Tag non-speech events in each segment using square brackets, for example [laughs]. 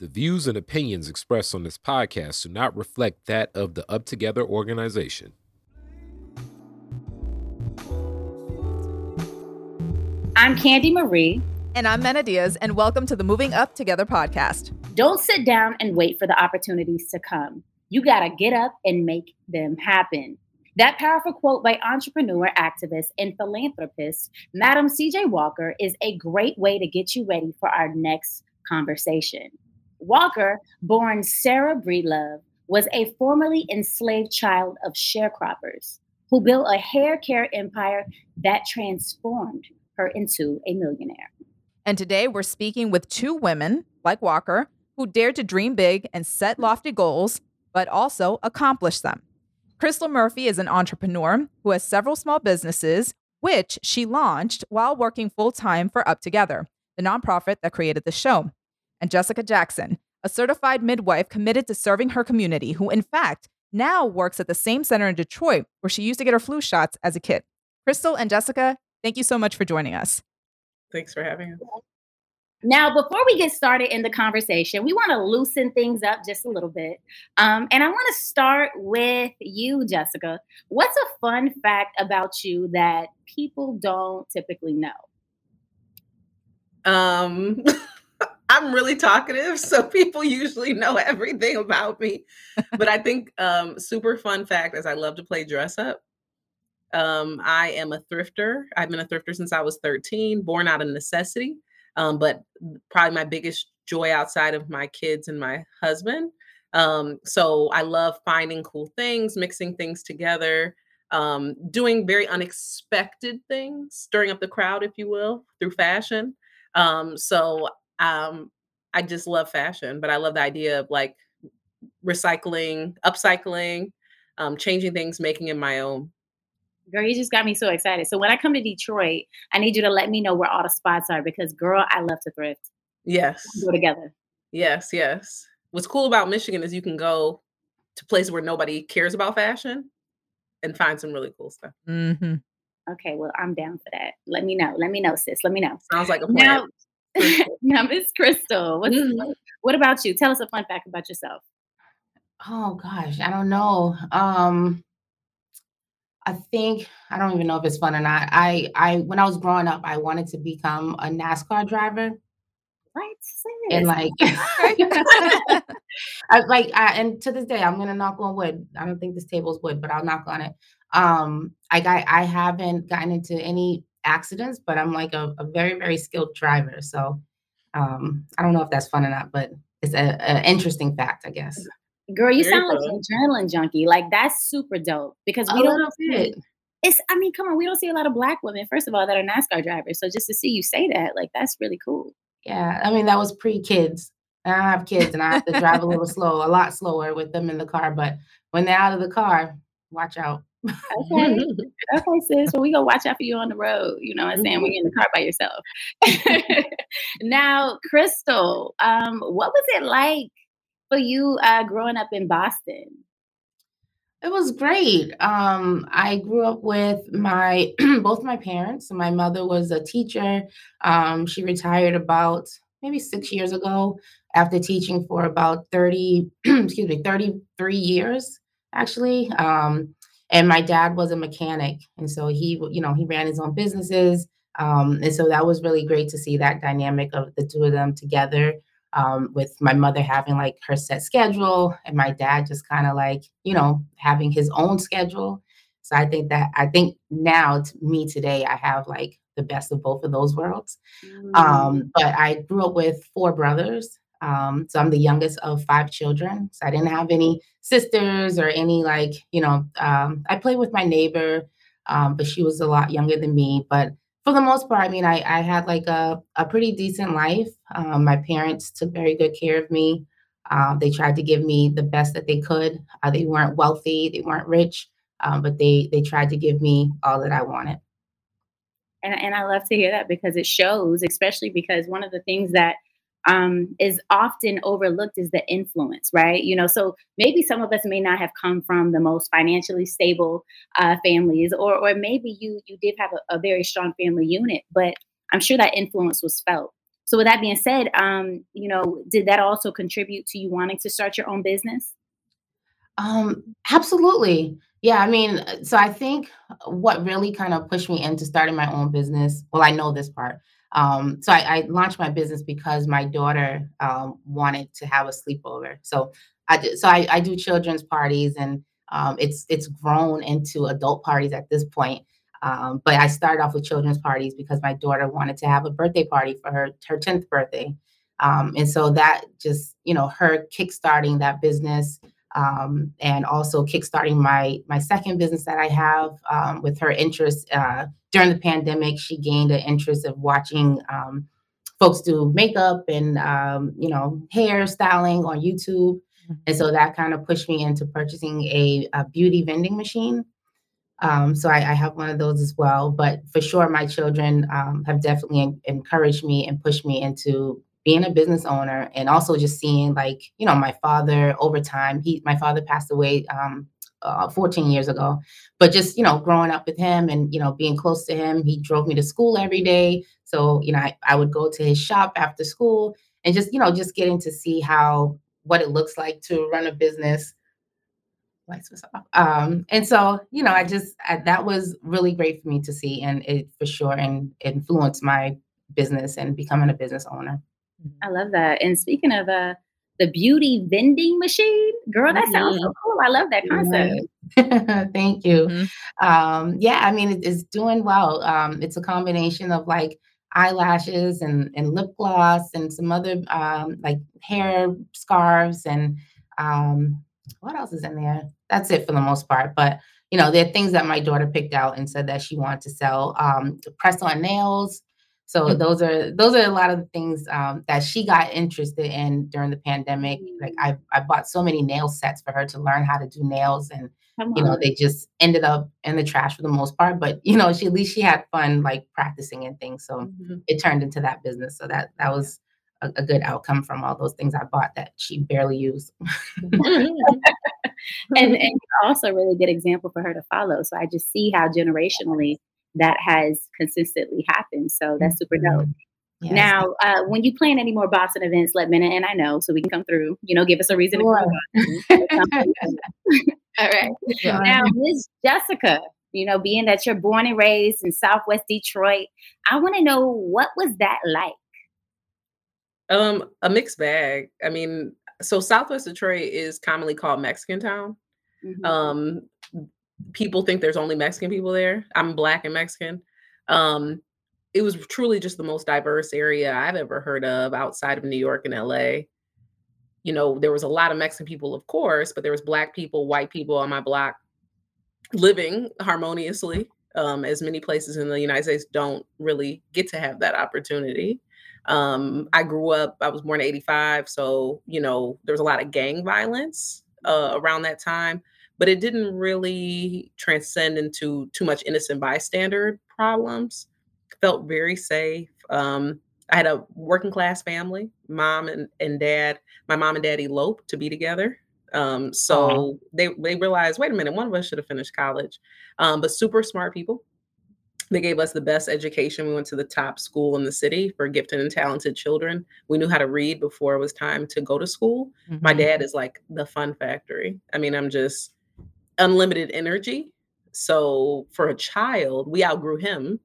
The views and opinions expressed on this podcast do not reflect that of the Up Together organization. I'm Candy Marie. And I'm Mena Diaz, and welcome to the Moving Up Together podcast. Don't sit down and wait for the opportunities to come. You got to get up and make them happen. That powerful quote by entrepreneur, activist, and philanthropist, Madam CJ Walker, is a great way to get you ready for our next conversation. Walker, born Sarah Breedlove, was a formerly enslaved child of sharecroppers who built a hair care empire that transformed her into a millionaire. And today we're speaking with two women, like Walker, who dared to dream big and set lofty goals, but also accomplish them. Crystal Murphy is an entrepreneur who has several small businesses, which she launched while working full time for Up Together, the nonprofit that created the show. And Jessica Jackson, a certified midwife committed to serving her community, who in fact now works at the same center in Detroit where she used to get her flu shots as a kid. Crystal and Jessica, thank you so much for joining us. Thanks for having us. Now, before we get started in the conversation, we want to loosen things up just a little bit. Um, and I want to start with you, Jessica. What's a fun fact about you that people don't typically know? Um, [laughs] I'm really talkative, [laughs] so people usually know everything about me. But I think um, super fun fact is I love to play dress up. Um, I am a thrifter. I've been a thrifter since I was 13, born out of necessity. Um, but probably my biggest joy outside of my kids and my husband. Um, so I love finding cool things, mixing things together, um, doing very unexpected things, stirring up the crowd, if you will, through fashion. Um, so um, I just love fashion, but I love the idea of like recycling, upcycling, um, changing things, making it my own. Girl, you just got me so excited. So when I come to Detroit, I need you to let me know where all the spots are because, girl, I love to thrift. Yes. Go together. Yes, yes. What's cool about Michigan is you can go to places where nobody cares about fashion and find some really cool stuff. Mm-hmm. Okay, well, I'm down for that. Let me know. Let me know, sis. Let me know. Sounds like a plan. Now, now [laughs] Miss Crystal, Mhm. what about you? Tell us a fun fact about yourself. Oh gosh, I don't know. Um I think I don't even know if it's fun or not. I I when I was growing up, I wanted to become a NASCAR driver Right, and like [laughs] [laughs] I like I, and to this day I'm gonna knock on wood. I don't think this table's wood, but I'll knock on it. Um I got I haven't gotten into any accidents, but I'm like a, a very, very skilled driver. So um I don't know if that's fun or not, but it's a, a interesting fact, I guess. Girl, you Very sound like an adrenaline junkie. Like that's super dope because A we don't see bit. it's I mean, come on, we don't see a lot of black women, first of all, that are NASCAR drivers. So just to see you say that, like that's really cool. Yeah, I mean that was pre-kids. And I have kids and I have to drive a little [laughs] slow, a lot slower with them in the car. But when they're out of the car, watch out. Okay. [laughs] okay, sis. Well, we gonna watch out for you on the road. You know what I'm saying? When you're in the car by yourself. [laughs] now, Crystal, um, what was it like for you uh growing up in Boston? It was great. Um, I grew up with my [clears throat] both my parents. My mother was a teacher. Um, she retired about maybe six years ago after teaching for about 30, [clears throat] excuse me, 33 years, actually. Um, and my dad was a mechanic. And so he, you know, he ran his own businesses. Um, and so that was really great to see that dynamic of the two of them together um, with my mother having like her set schedule and my dad just kind of like you know having his own schedule so i think that i think now to me today i have like the best of both of those worlds Mm. um, but i grew up with four brothers um, so i'm the youngest of five children so i didn't have any sisters or any like you know um, i played with my neighbor um, but she was a lot younger than me but for the most part, I mean, I, I had like a, a pretty decent life. Um, my parents took very good care of me. Uh, they tried to give me the best that they could. Uh, they weren't wealthy, they weren't rich, um, but they they tried to give me all that I wanted. and, and I love to hear that because it shows, especially because one of the things that um, is often overlooked is the influence, right? You know, so maybe some of us may not have come from the most financially stable uh, families, or or maybe you you did have a, a very strong family unit, but I'm sure that influence was felt. So with that being said, um, you know, did that also contribute to you wanting to start your own business? Um, absolutely. Yeah, I mean, so I think what really kind of pushed me into starting my own business. Well, I know this part. Um, so I, I launched my business because my daughter um, wanted to have a sleepover. So I do, so I, I do children's parties, and um, it's it's grown into adult parties at this point. Um, but I started off with children's parties because my daughter wanted to have a birthday party for her her tenth birthday, um, and so that just you know her kickstarting that business um, and also kickstarting my my second business that I have um, with her interest uh, during the pandemic. She gained an interest of watching um, folks do makeup and um, you know hair styling on YouTube, mm-hmm. and so that kind of pushed me into purchasing a, a beauty vending machine. Um, so I, I, have one of those as well. But for sure, my children um, have definitely encouraged me and pushed me into being a business owner and also just seeing like you know my father over time he my father passed away um, uh, 14 years ago but just you know growing up with him and you know being close to him he drove me to school every day. So you know I, I would go to his shop after school and just you know just getting to see how what it looks like to run a business. Lights was off. Um, and so you know i just I, that was really great for me to see and it for sure and influenced my business and becoming a business owner I love that. And speaking of uh, the beauty vending machine, girl, that sounds so mm-hmm. cool. I love that concept. [laughs] Thank you. Mm-hmm. Um, yeah, I mean, it, it's doing well. Um, it's a combination of like eyelashes and, and lip gloss and some other um, like hair scarves and um, what else is in there? That's it for the most part. But you know, there are things that my daughter picked out and said that she wanted to sell. Um, press on nails, so mm-hmm. those are those are a lot of the things um, that she got interested in during the pandemic. Like I, I bought so many nail sets for her to learn how to do nails, and you know they just ended up in the trash for the most part. But you know she at least she had fun like practicing and things. So mm-hmm. it turned into that business. So that that was a, a, good outcome from all those things I bought that she barely used. [laughs] [laughs] and and also a really good example for her to follow. So I just see how generationally that has consistently happened. So that's super dope. Mm-hmm. Yes. Now, uh, when you plan any more Boston events, let Mena and I know so we can come through. You know, give us a reason sure. to come. [laughs] [laughs] All right. Yeah. Now, Miss Jessica, you know, being that you're born and raised in Southwest Detroit, I want to know what was that like? Um, a mixed bag. I mean, so Southwest Detroit is commonly called Mexican Town. Mm-hmm. Um, people think there's only Mexican people there. I'm black and Mexican. Um, it was truly just the most diverse area I've ever heard of outside of New York and LA. You know, there was a lot of Mexican people, of course, but there was black people, white people on my block living harmoniously. Um, as many places in the United States don't really get to have that opportunity. Um, I grew up, I was born in 85, so you know, there was a lot of gang violence uh, around that time but it didn't really transcend into too much innocent bystander problems. Felt very safe. Um, I had a working class family, mom and, and dad. My mom and dad eloped to be together. Um, so they they realized, wait a minute, one of us should have finished college. Um, but super smart people. They gave us the best education. We went to the top school in the city for gifted and talented children. We knew how to read before it was time to go to school. Mm-hmm. My dad is like the fun factory. I mean, I'm just unlimited energy. So for a child, we outgrew him.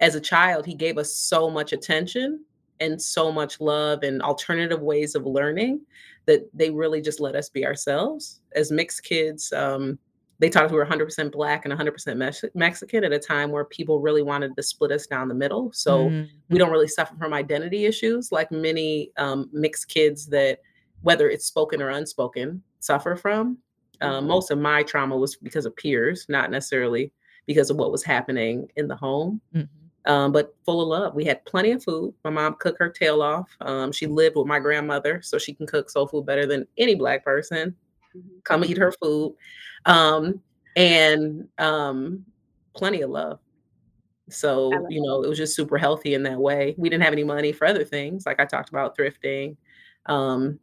As a child, he gave us so much attention and so much love and alternative ways of learning that they really just let us be ourselves. As mixed kids, um, they taught us we were 100% black and 100% Mex- Mexican at a time where people really wanted to split us down the middle. So mm-hmm. we don't really suffer from identity issues like many um, mixed kids that, whether it's spoken or unspoken, suffer from. Uh, most of my trauma was because of peers, not necessarily because of what was happening in the home. Mm-hmm. Um, but full of love. We had plenty of food. My mom cooked her tail off. Um, she lived with my grandmother, so she can cook soul food better than any black person. Mm-hmm. Come eat her food, um, and um, plenty of love. So you know, it was just super healthy in that way. We didn't have any money for other things, like I talked about thrifting. Um,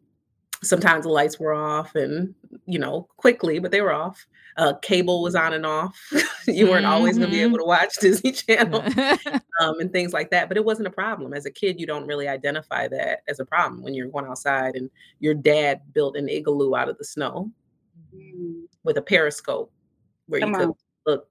sometimes the lights were off and you know quickly but they were off uh, cable was on and off [laughs] you weren't always going to be able to watch [laughs] disney channel [laughs] um, and things like that but it wasn't a problem as a kid you don't really identify that as a problem when you're going outside and your dad built an igloo out of the snow Mm, with a periscope where Come you could on. look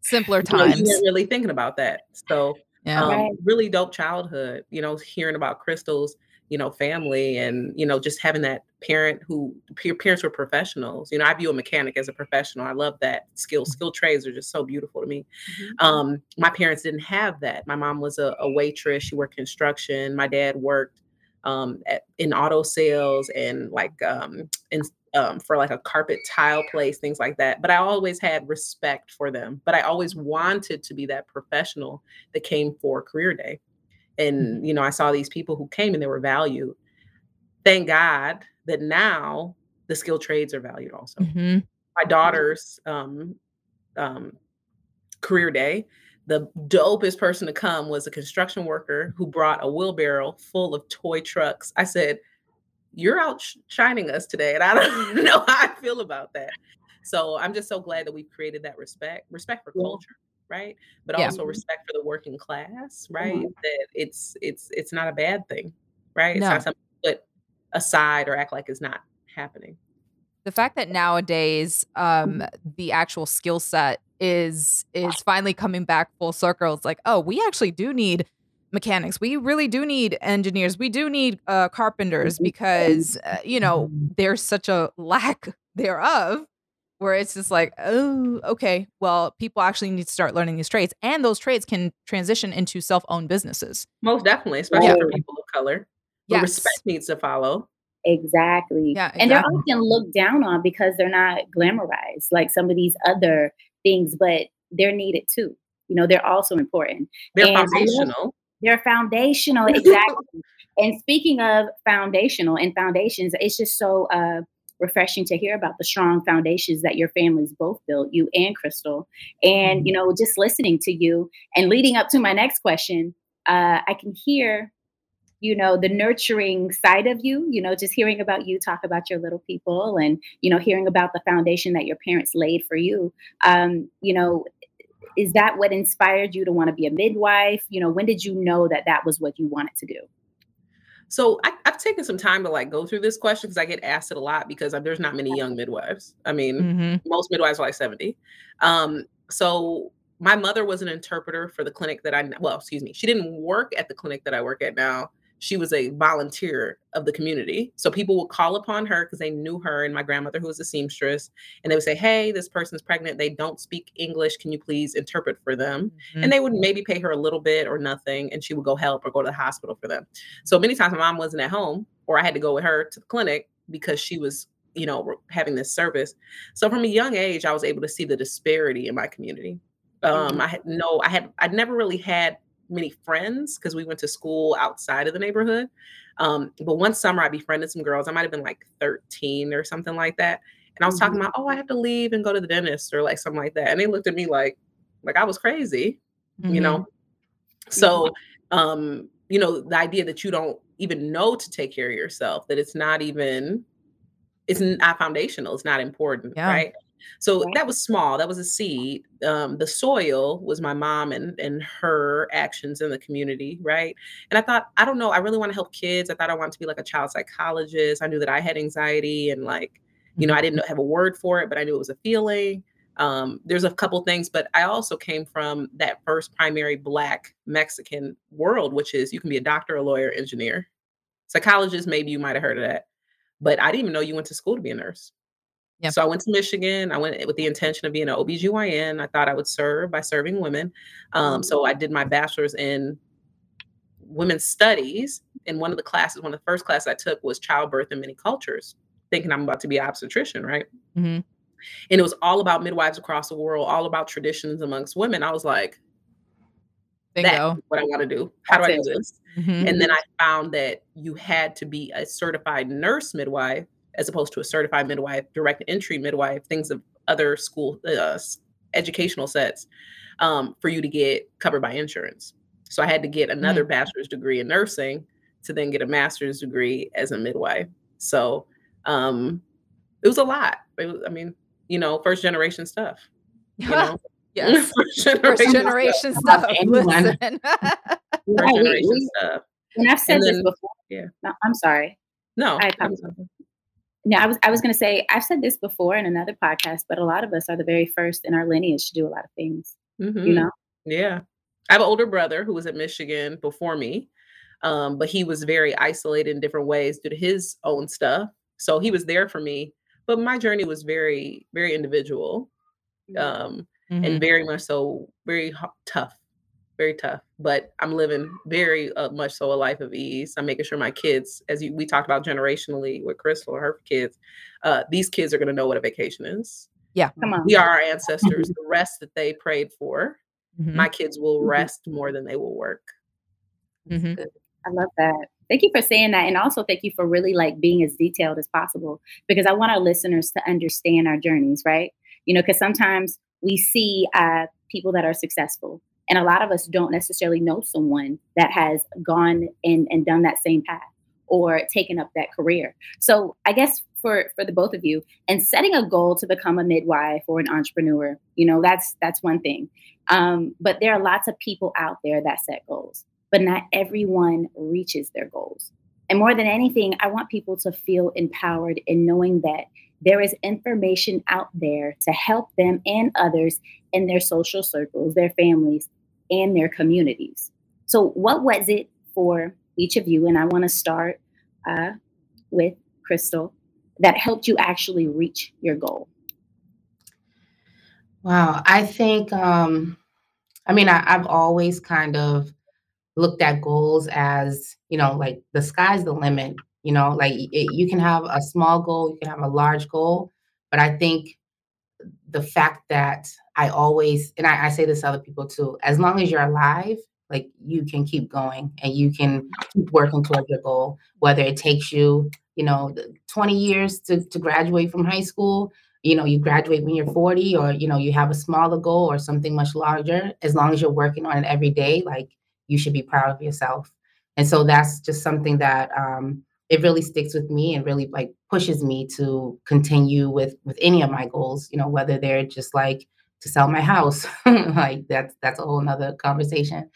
Simpler you you times. weren't really thinking about that so Yeah. um, Right. really dope childhood you know hearing about crystal's you know family and you know just having that parent who your parents were professionals you know i view a mechanic as a professional i love that skill skill trades are just so beautiful to me. Mhm. um my parents didn't have that my mom was a, a waitress she worked construction my dad worked um at, in auto sales and like um in um, for like a carpet tile place things like that but i always had respect for them but i always wanted to be that professional that came for career day and you know i saw these people who came and they were valued thank god that now the skilled trades are valued also Mhm. my daughter's um, um, career day, the dopest person to come was a construction worker who brought a wheelbarrow full of toy trucks. I said, You're outshining us today. And I [laughs] don't know how I feel about that. So I'm just so glad that we've created that respect, respect for Yeah. culture, right? But Yeah. also respect for the working class, right? Mhm. That it's it's it's not a bad thing, right? It's No. not something to put aside or act like it's not happening. the fact that nowadays um the actual skill set is is finally coming back full circle it's like oh we actually do need mechanics we really do need engineers we do need uh carpenters because uh, you know there's such a lack [laughs] thereof where it's just like oh okay well people actually need to start learning these trades and those trades can transition into self-owned businesses Most definitely, especially Yeah. for people of color. But yes respect needs to follow. Exactly. Yeah, And they're often looked down on because they're not glamorized like some of these other things, but they're needed too. You know, they're also important. They're And I love- foundational. They're foundational, [laughs] exactly. and speaking of foundational and foundations, it's just so uh, refreshing to hear about the strong foundations that your families both built, you and Crystal. And you know, just listening to you and leading up to my next question, uh, I can hear, you know, the nurturing side of you. You know, just hearing about you talk about your little people, and you know, hearing about the foundation that your parents laid for you. Um, you know, is that what inspired you to want to be a midwife you know when did you know that that was what you wanted to do So I, I've taken some time to like go through this question because I get asked it a lot because uh, there's not many young midwives. I mean, Mhm. most midwives are like 70. Um, so my mother was an interpreter for the clinic that I well, excuse me, she didn't work at the clinic that I work at now. She was a volunteer of the community. So people would call upon her because they knew her and my grandmother, who was a seamstress, and they would say, Hey, this person's pregnant. They don't speak English. Can you please interpret for them? Mhm. and they would maybe pay her a little bit or nothing and she would go help or go to the hospital for them so many times my mom wasn't at home or i had to go with her to the clinic because she was you know having this service so from a young age i was able to see the disparity in my community um Mhm. i had no i had i'd never really had many friends because we went to school outside of the neighborhood um but one summer i befriended some girls i might have been like 13 or something like that and i was talking Mhm. about oh i have to leave and go to the dentist or like something like that and they looked at me like like i was crazy you Mhm. know so um you know the idea that you don't even know to take care of yourself that it's not even it's not foundational it's not important Yeah. right so Right. that was small that was a seed um the soil was my mom and and her actions in the community right and i thought i don't know i really want to help kids i thought i wanted to be like a child psychologist i knew that i had anxiety and like you know i didn't have a word for it but i knew it was a feeling um, there's a couple things, but I also came from that first primary Black Mexican world, which is you can be a doctor, a lawyer, engineer, psychologist. Maybe you might have heard of that, but I didn't even know you went to school to be a nurse. Yeah. So I went to Michigan. I went with the intention of being an OBGYN. I thought I would serve by serving women. Um, so I did my bachelor's in women's studies. And one of the classes, one of the first classes I took was childbirth in many cultures, thinking I'm about to be an obstetrician, right? Mhm. and it was all about midwives across the world, all about traditions amongst women. I was like, Bingo. that's what I want to do. How do I do it. this? Mhm. And then I found that you had to be a certified nurse midwife as opposed to a certified midwife, direct entry midwife, things of other school uh, educational sets um, for you to get covered by insurance. So I had to get another bachelor's degree in nursing to then get a master's degree as a midwife. So um, it was a lot. Was, I mean, you know, first generation stuff. You know? [laughs] yes, [laughs] first generation, first generation stuff. stuff. Listen. [laughs] first generation stuff. And I've said then, this before. Yeah. No, I'm sorry. No. I no, I was I was going to say I've said this before in another podcast, but a lot of us are the very first in our lineage to do a lot of things. Mm-hmm. You know. Yeah, I have an older brother who was at Michigan before me, um, but he was very isolated in different ways due to his own stuff. So he was there for me, but my journey was very very individual, mm-hmm. um, mm-hmm. and very much so very h- tough very tough but i'm living very uh, much so a life of ease. I'm making sure my kids as you, we talked about generationally with crystal and her kids uh, these kids are going to know what a vacation is. Yeah. Come on. We are our ancestors [laughs] the rest that they prayed for mm-hmm. my kids will mm-hmm. rest more than they will work. Mm-hmm. i love that. Thank you for saying that and also thank you for really like being as detailed as possible because i want our listeners to understand our journeys right? You know because sometimes we see uh, people that are successful and a lot of us don't necessarily know someone that has gone and, and done that same path or taken up that career. So I guess for for the both of you, and setting a goal to become a midwife or an entrepreneur, you know, that's that's one thing. Um, but there are lots of people out there that set goals, but not everyone reaches their goals. And more than anything, I want people to feel empowered in knowing that there is information out there to help them and others in their social circles, their families, and their communities. So, what was it for each of you? And I want to start uh, with Crystal that helped you actually reach your goal. Wow, I think, um, I mean, I, I've always kind of looked at goals as, you know, like the sky's the limit. You know, like it, you can have a small goal, you can have a large goal, but I think the fact that I always, and I, I, say this to other people too, as long as you're alive, like you can keep going and you can keep working towards your goal, whether it takes you, you know, 20 years to, to graduate from high school, you know, you graduate when you're 40 or, you know, you have a smaller goal or something much larger, as long as you're working on it every day, like you should be proud of yourself. And so that's just something that um, it really sticks with me and really like pushes me to continue with with any of my goals you know whether they're just like to sell my house [laughs] like that's that's a whole nother conversation.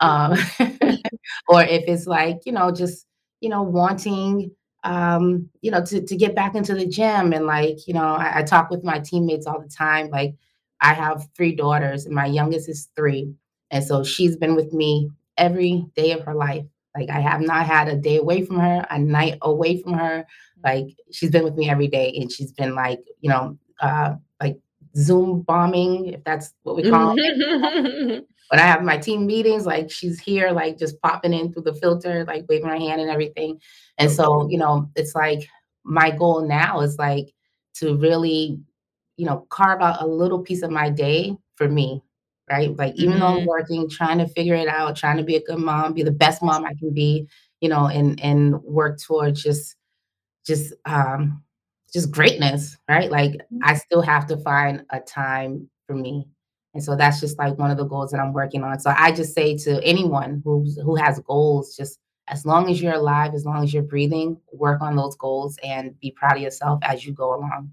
Um [laughs] or if it's like you know just you know wanting um you know to, to get back into the gym and like you know I, I talk with my teammates all the time like i have three daughters and my youngest is three. And so she's been with me every day of her life like I have not had a day away from her, a night away from her. Like she's been with me every day and she's been like, you know, uh like Zoom bombing, if that's what we call it. [laughs] when I have my team meetings, like she's here, like just popping in through the filter, like waving her hand and everything. And so, you know, it's like my goal now is like to really, you know, carve out a little piece of my day for me right? Like even mm-hmm. though I'm mm-hmm. working, trying to figure it out, trying to be a good mom, be the best mom I can be, you know, and and work towards just just um just greatness, right? Like mm-hmm. I still have to find a time for me. And so that's just like one of the goals that I'm working on. So I just say to anyone who's who has goals, just as long as you're alive, as long as you're breathing, work on those goals and be proud of yourself as you go along.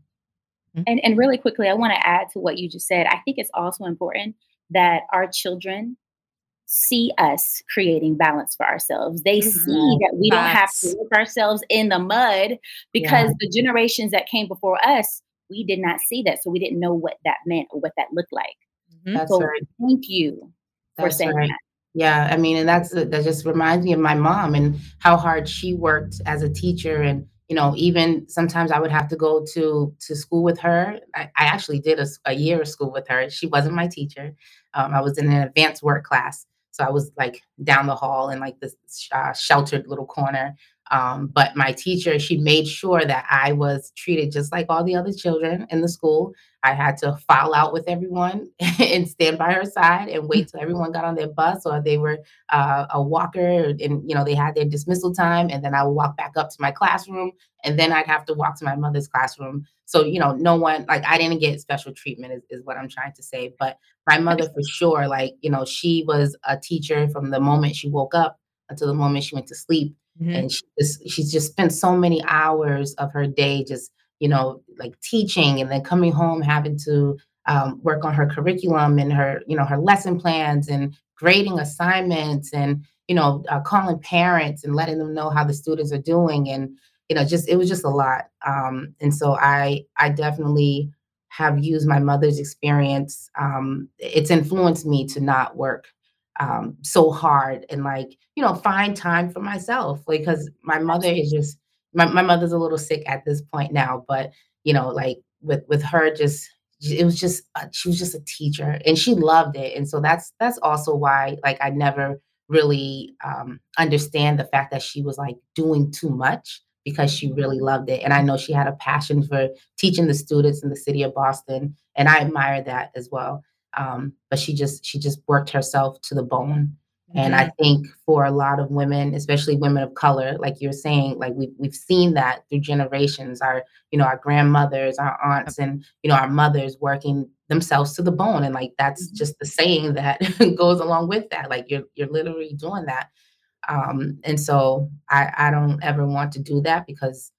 And and really quickly, I want to add to what you just said. I think it's also important that our children see us creating balance for ourselves. They mm-hmm. see that we don't have to look ourselves in the mud because yeah. the generations that came before us, we did not see that. So we didn't know what that meant or what that looked like. Mm-hmm. so right. thank you that's for saying right. that. Yeah, I mean, and that's that just reminds me of my mom and how hard she worked as a teacher and you know even sometimes i would have to go to to school with her. I, I actually did a, a, year of school with her. She wasn't my teacher. Um, i was in an advanced work class. So i was like down the hall in like this uh, sheltered little corner um, but my teacher, she made sure that I was treated just like all the other children in the school. I had to file out with everyone [laughs] and stand by her side and wait till everyone got on their bus or they were uh, a walker and you know they had their dismissal time, and then I would walk back up to my classroom, and then I'd have to walk to my mother's classroom. So you know, no one like I didn't get special treatment is, is what I'm trying to say. But my mother for sure, like you know, she was a teacher from the moment she woke up until the moment she went to sleep mm-hmm. and she just she's just spent so many hours of her day just you know like teaching and then coming home having to um, work on her curriculum and her you know her lesson plans and grading assignments and you know uh, calling parents and letting them know how the students are doing and you know just it was just a lot um, and so i i definitely have used my mother's experience um, it's influenced me to not work um, so hard and like you know find time for myself like because my mother is just my, my mother's a little sick at this point now but you know like with with her just it was just uh, she was just a teacher and she loved it and so that's that's also why like i never really um, understand the fact that she was like doing too much because she really loved it and i know she had a passion for teaching the students in the city of boston and i admire that as well um, but she just she just worked herself to the bone mm-hmm. and i mm-hmm. think for a lot of women especially women of color like you're saying like we've, we've seen that through generations our you know our grandmothers our aunts and you know our mothers working themselves to the bone and like that's mm-hmm. just the saying that [laughs] goes along with that like you're you're literally doing that um and so i i don't ever want to do that because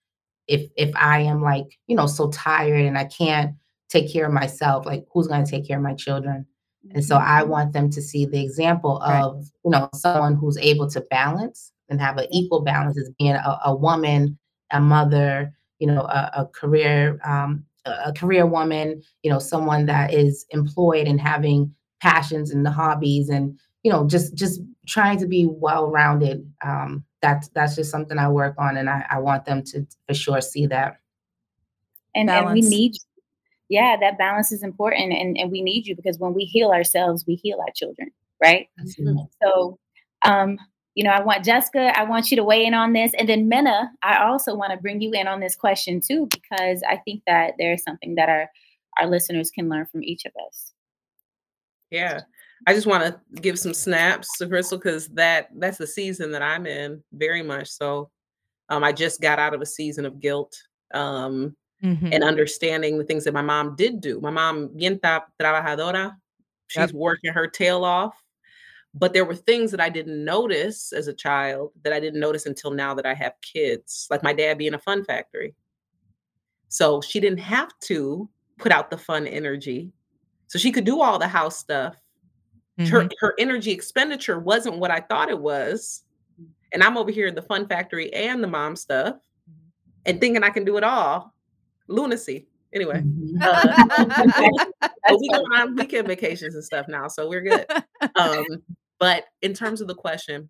if if i am like you know so tired and i can't take care of myself like who's going to take care of my children and so i mm-hmm. want them to see the example of right. you know someone who's able to balance and have an equal balance as being a, a woman a mother you know a, a career um, a career woman you know someone that is employed and having passions and the hobbies and you know just just trying to be well rounded um that's that's just something i work on and i, I want them to for sure see that and, and we need yeah, that balance is important and, and we need you because when we heal ourselves, we heal our children, right? Mm-hmm. So um, you know, I want Jessica, I want you to weigh in on this. And then Mena, I also want to bring you in on this question too, because I think that there's something that our our listeners can learn from each of us. Yeah. I just want to give some snaps to Crystal because that that's the season that I'm in very much. So um, I just got out of a season of guilt. Um, mm-hmm. and understanding the things that my mom did do. My mom, bien trabajadora, she's yep. working her tail off. But there were things that I didn't notice as a child that I didn't notice until now that I have kids, like my dad being a fun factory. So she didn't have to put out the fun energy. So she could do all the house stuff. Mm-hmm. Her, her energy expenditure wasn't what I thought it was. And I'm over here in the fun factory and the mom stuff and thinking I can do it all lunacy. Anyway, mm-hmm. [laughs] uh, we go on weekend vacations and stuff now, so we're good. Um, but in terms of the question,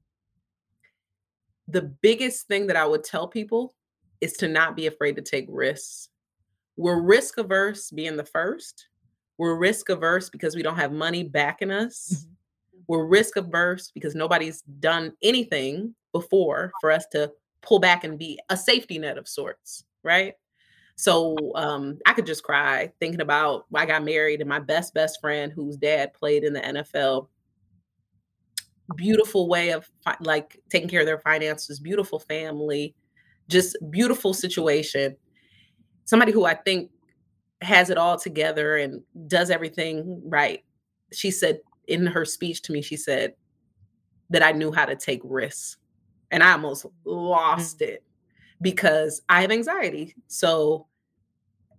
the biggest thing that I would tell people is to not be afraid to take risks. We're risk averse being the first. We're risk averse because we don't have money backing us. Mm-hmm. We're risk averse because nobody's done anything before for us to pull back and be a safety net of sorts, right? So um, I could just cry thinking about I got married and my best best friend whose dad played in the NFL. Beautiful way of like taking care of their finances, beautiful family, just beautiful situation. Somebody who I think has it all together and does everything right. She said in her speech to me, she said that I knew how to take risks. And I almost lost mm-hmm. it because I have anxiety. So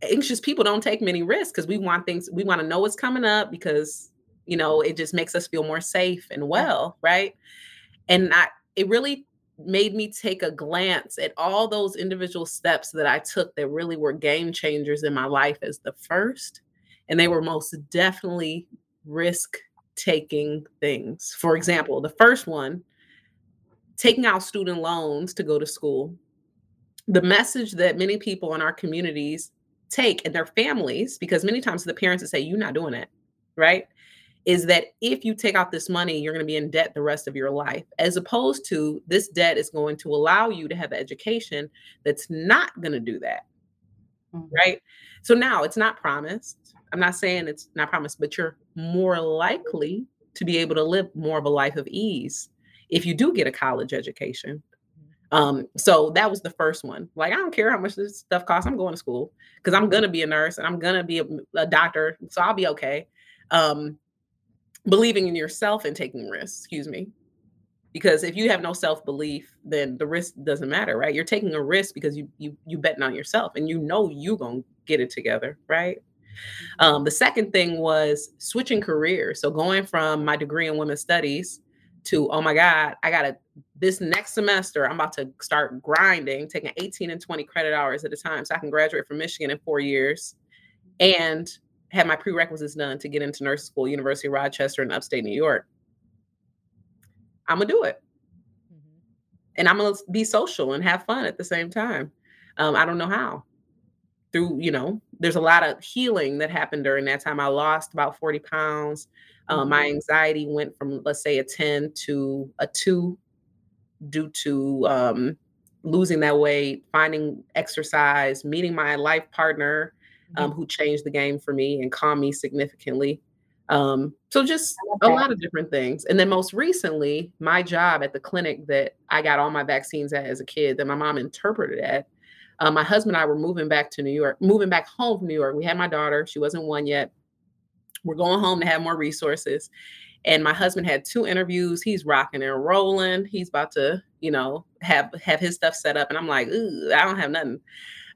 anxious people don't take many risks because we want things, we want to know what's coming up because, you know, it just makes us feel more safe and well, right? And I, it really made me take a glance at all those individual steps that I took that really were game changers in my life as the first. And they were most definitely risk taking things. For example, the first one, taking out student loans to go to school the message that many people in our communities take and their families, because many times the parents would say, You're not doing it, right? Is that if you take out this money, you're going to be in debt the rest of your life, as opposed to this debt is going to allow you to have education that's not going to do that, mm-hmm. right? So now it's not promised. I'm not saying it's not promised, but you're more likely to be able to live more of a life of ease if you do get a college education um, so that was the first one. Like, I don't care how much this stuff costs. I'm going to school because I'm gonna be a nurse and I'm gonna be a, a doctor, so I'll be okay. Um, believing in yourself and taking risks. Excuse me. because if you have no self-belief then the risk doesn't matter right you're taking a risk because you you you betting on yourself and you know you gonna get it together right um, the second thing was switching careers so going from my degree in women's studies to oh my god i gotta this next semester i'm about to start grinding taking 18 and 20 credit hours at a time so i can graduate from michigan in four years and have my prerequisites done to get into nursing school university of rochester in upstate new york I'm gonna do it. Mm-hmm. And I'm gonna be social and have fun at the same time. Um, I don't know how. Through, you know, there's a lot of healing that happened during that time. I lost about 40 pounds. Um, mm-hmm. My anxiety went from, let's say, a 10 to a two due to um, losing that weight, finding exercise, meeting my life partner um, mm-hmm. who changed the game for me and calmed me significantly. Um, so just a lot of different things. And then most recently, my job at the clinic that I got all my vaccines at as a kid, that my mom interpreted at. Uh, my husband and I were moving back to New York, moving back home from New York. We had my daughter; she wasn't one yet. We're going home to have more resources. And my husband had two interviews. He's rocking and rolling. He's about to, you know, have have his stuff set up. And I'm like, I don't have nothing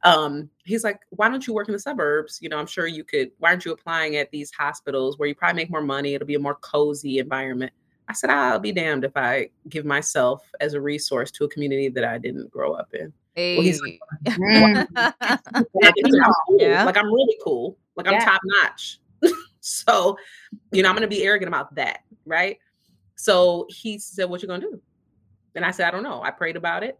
um, he's like, why don't you work in the suburbs? You know, I'm sure you could. Why aren't you applying at these hospitals where you probably make more money? It'll be a more cozy environment. I said, I'll be damned if I give myself as a resource to a community that I didn't grow up in. Hey. Well, he's like, [laughs] [laughs] yeah. like, I'm really cool. Like I'm yeah. top notch. So, you know, I'm gonna be arrogant about that, right? So he said, What you gonna do? And I said, I don't know. I prayed about it.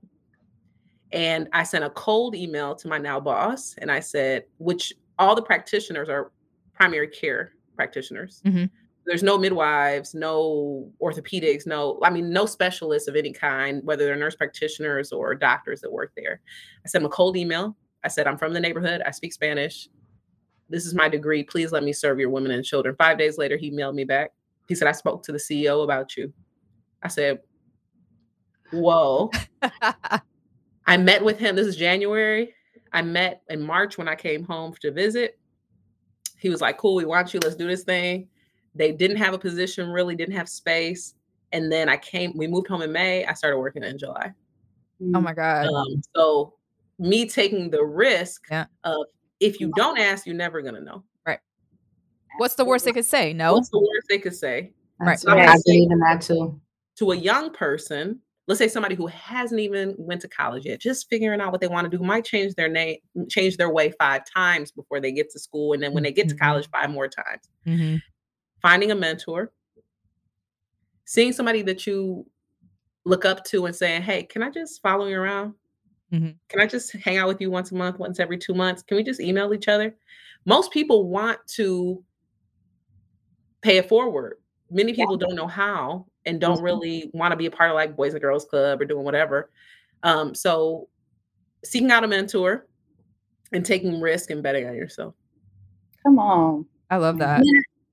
And I sent a cold email to my now boss and I said, which all the practitioners are primary care practitioners. Mm-hmm. There's no midwives, no orthopedics, no, I mean, no specialists of any kind, whether they're nurse practitioners or doctors that work there. I sent him a cold email. I said, I'm from the neighborhood. I speak Spanish. This is my degree. Please let me serve your women and children. Five days later, he mailed me back. He said, I spoke to the CEO about you. I said, Whoa. [laughs] I met with him. This is January. I met in March when I came home to visit. He was like, Cool, we want you. Let's do this thing. They didn't have a position, really didn't have space. And then I came, we moved home in May. I started working in July. Oh my God. Um, so, me taking the risk yeah. of if you don't ask, you're never going to know. Right. What's the worst they could say? No. What's the worst they could say? Right. So yeah, I believe in that too. To a young person, let's say somebody who hasn't even went to college yet just figuring out what they want to do might change their name change their way five times before they get to school and then when they get to mm-hmm. college five more times mm-hmm. finding a mentor seeing somebody that you look up to and saying hey can i just follow you around mm-hmm. can i just hang out with you once a month once every two months can we just email each other most people want to pay it forward many people yeah. don't know how and don't mm-hmm. really want to be a part of like Boys and Girls Club or doing whatever. Um, so seeking out a mentor and taking risk and betting on yourself. Come on. I love that.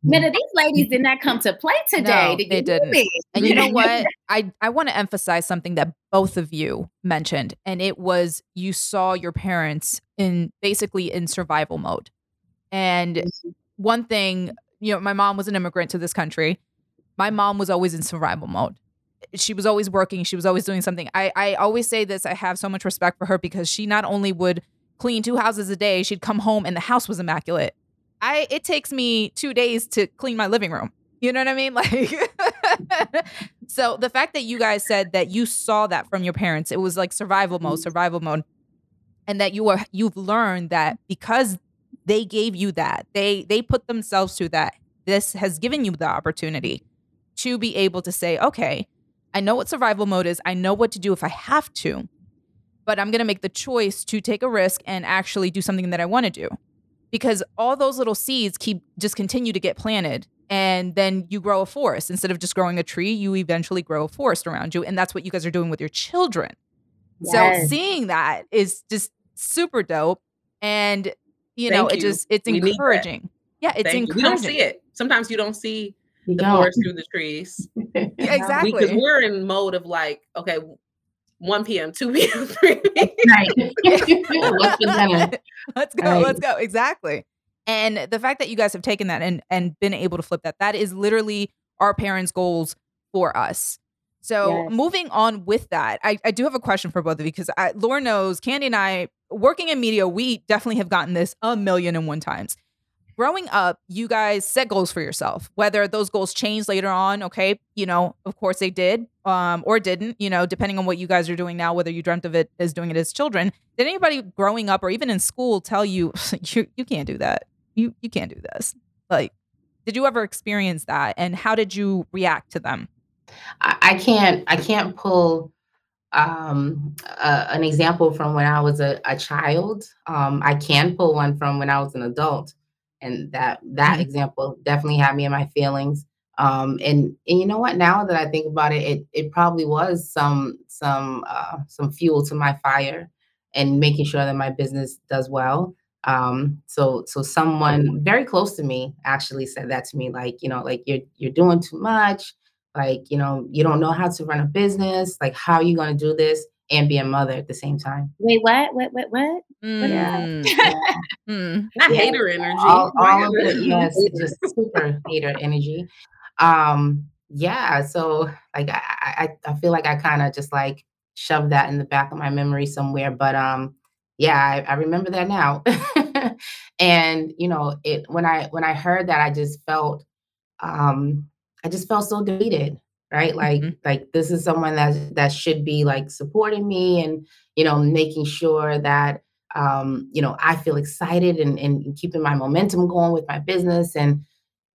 Mena, these ladies did not come to play today. No, did they didn't. And you know [laughs] what? I, I want to emphasize something that both of you mentioned, and it was you saw your parents in basically in survival mode. And mm-hmm. one thing, you know, my mom was an immigrant to this country my mom was always in survival mode. She was always working. She was always doing something. I, I always say this. I have so much respect for her because she not only would clean two houses a day, she'd come home and the house was immaculate. I it takes me two days to clean my living room. You know what I mean? [laughs] Like, so the fact that you guys said that you saw that from your parents, it was like survival mode, mm. survival mode, and that you are you've learned that because they gave you that, they they put themselves through that. This has given you the opportunity to be able to say, okay, I know what survival mode is. I know what to do if I have to, but I'm going to make the choice to take a risk and actually do something that I want to do. Because all those little seeds keep just continue to get planted and then you grow a forest instead of just growing a tree, you eventually grow a forest around you and that's what you guys are doing with your children. Yes. So seeing that is just super dope and you know, Thank it just it's we encouraging. Yeah, it's Thank encouraging. You. We don't see it. Sometimes you don't see the forest through the trees. yeah, [laughs] exactly. Because we're in mode of like, okay, 1 p.m., 2 p.m., [laughs] 3 p.m. Right. [laughs] let's go. Right. Let's go. Exactly. And the fact that you guys have taken that and and been able to flip that, that is literally our parents' goals for us. So Yes. moving on with that, I, I do have a question for both of you because I, Laura knows Candy and I, working in media, we definitely have gotten this a million and one times. Growing up, you guys set goals for yourself. Whether those goals changed later on, okay, you know, of course they did, um, or didn't, you know, depending on what you guys are doing now, whether you dreamt of it as doing it as children. Did anybody growing up or even in school tell you [laughs] you you can't do that? You you can't do this. Like, did you ever experience that, and how did you react to them? I, I can't I can't pull um uh, an example from when I was a, a child. Um I can pull one from when I was an adult. And that that example definitely had me in my feelings. Um and and you know what now that I think about it it it probably was some some uh some fuel to my fire and making sure that my business does well. Um so so someone very close to me actually said that to me like you know like you're you're doing too much like, you know, you don't know how to run a business. Like, how are you going to do this and be a mother at the same time? Wait, what? What? What? What? Mm, [laughs] Yeah. mm. Not Yeah. hater energy. all, all of it, goodness. yes, just super hater energy. Um, yeah, so like I, I, I feel like I kind of just like shoved that in the back of my memory somewhere. But um, yeah, I, I remember that now. [laughs] and you know, it when I when I heard that, I just felt um I just felt so defeated, right? Like Mhm. like this is someone that that should be like supporting me and you know making sure that um you know I feel excited and and keeping my momentum going with my business and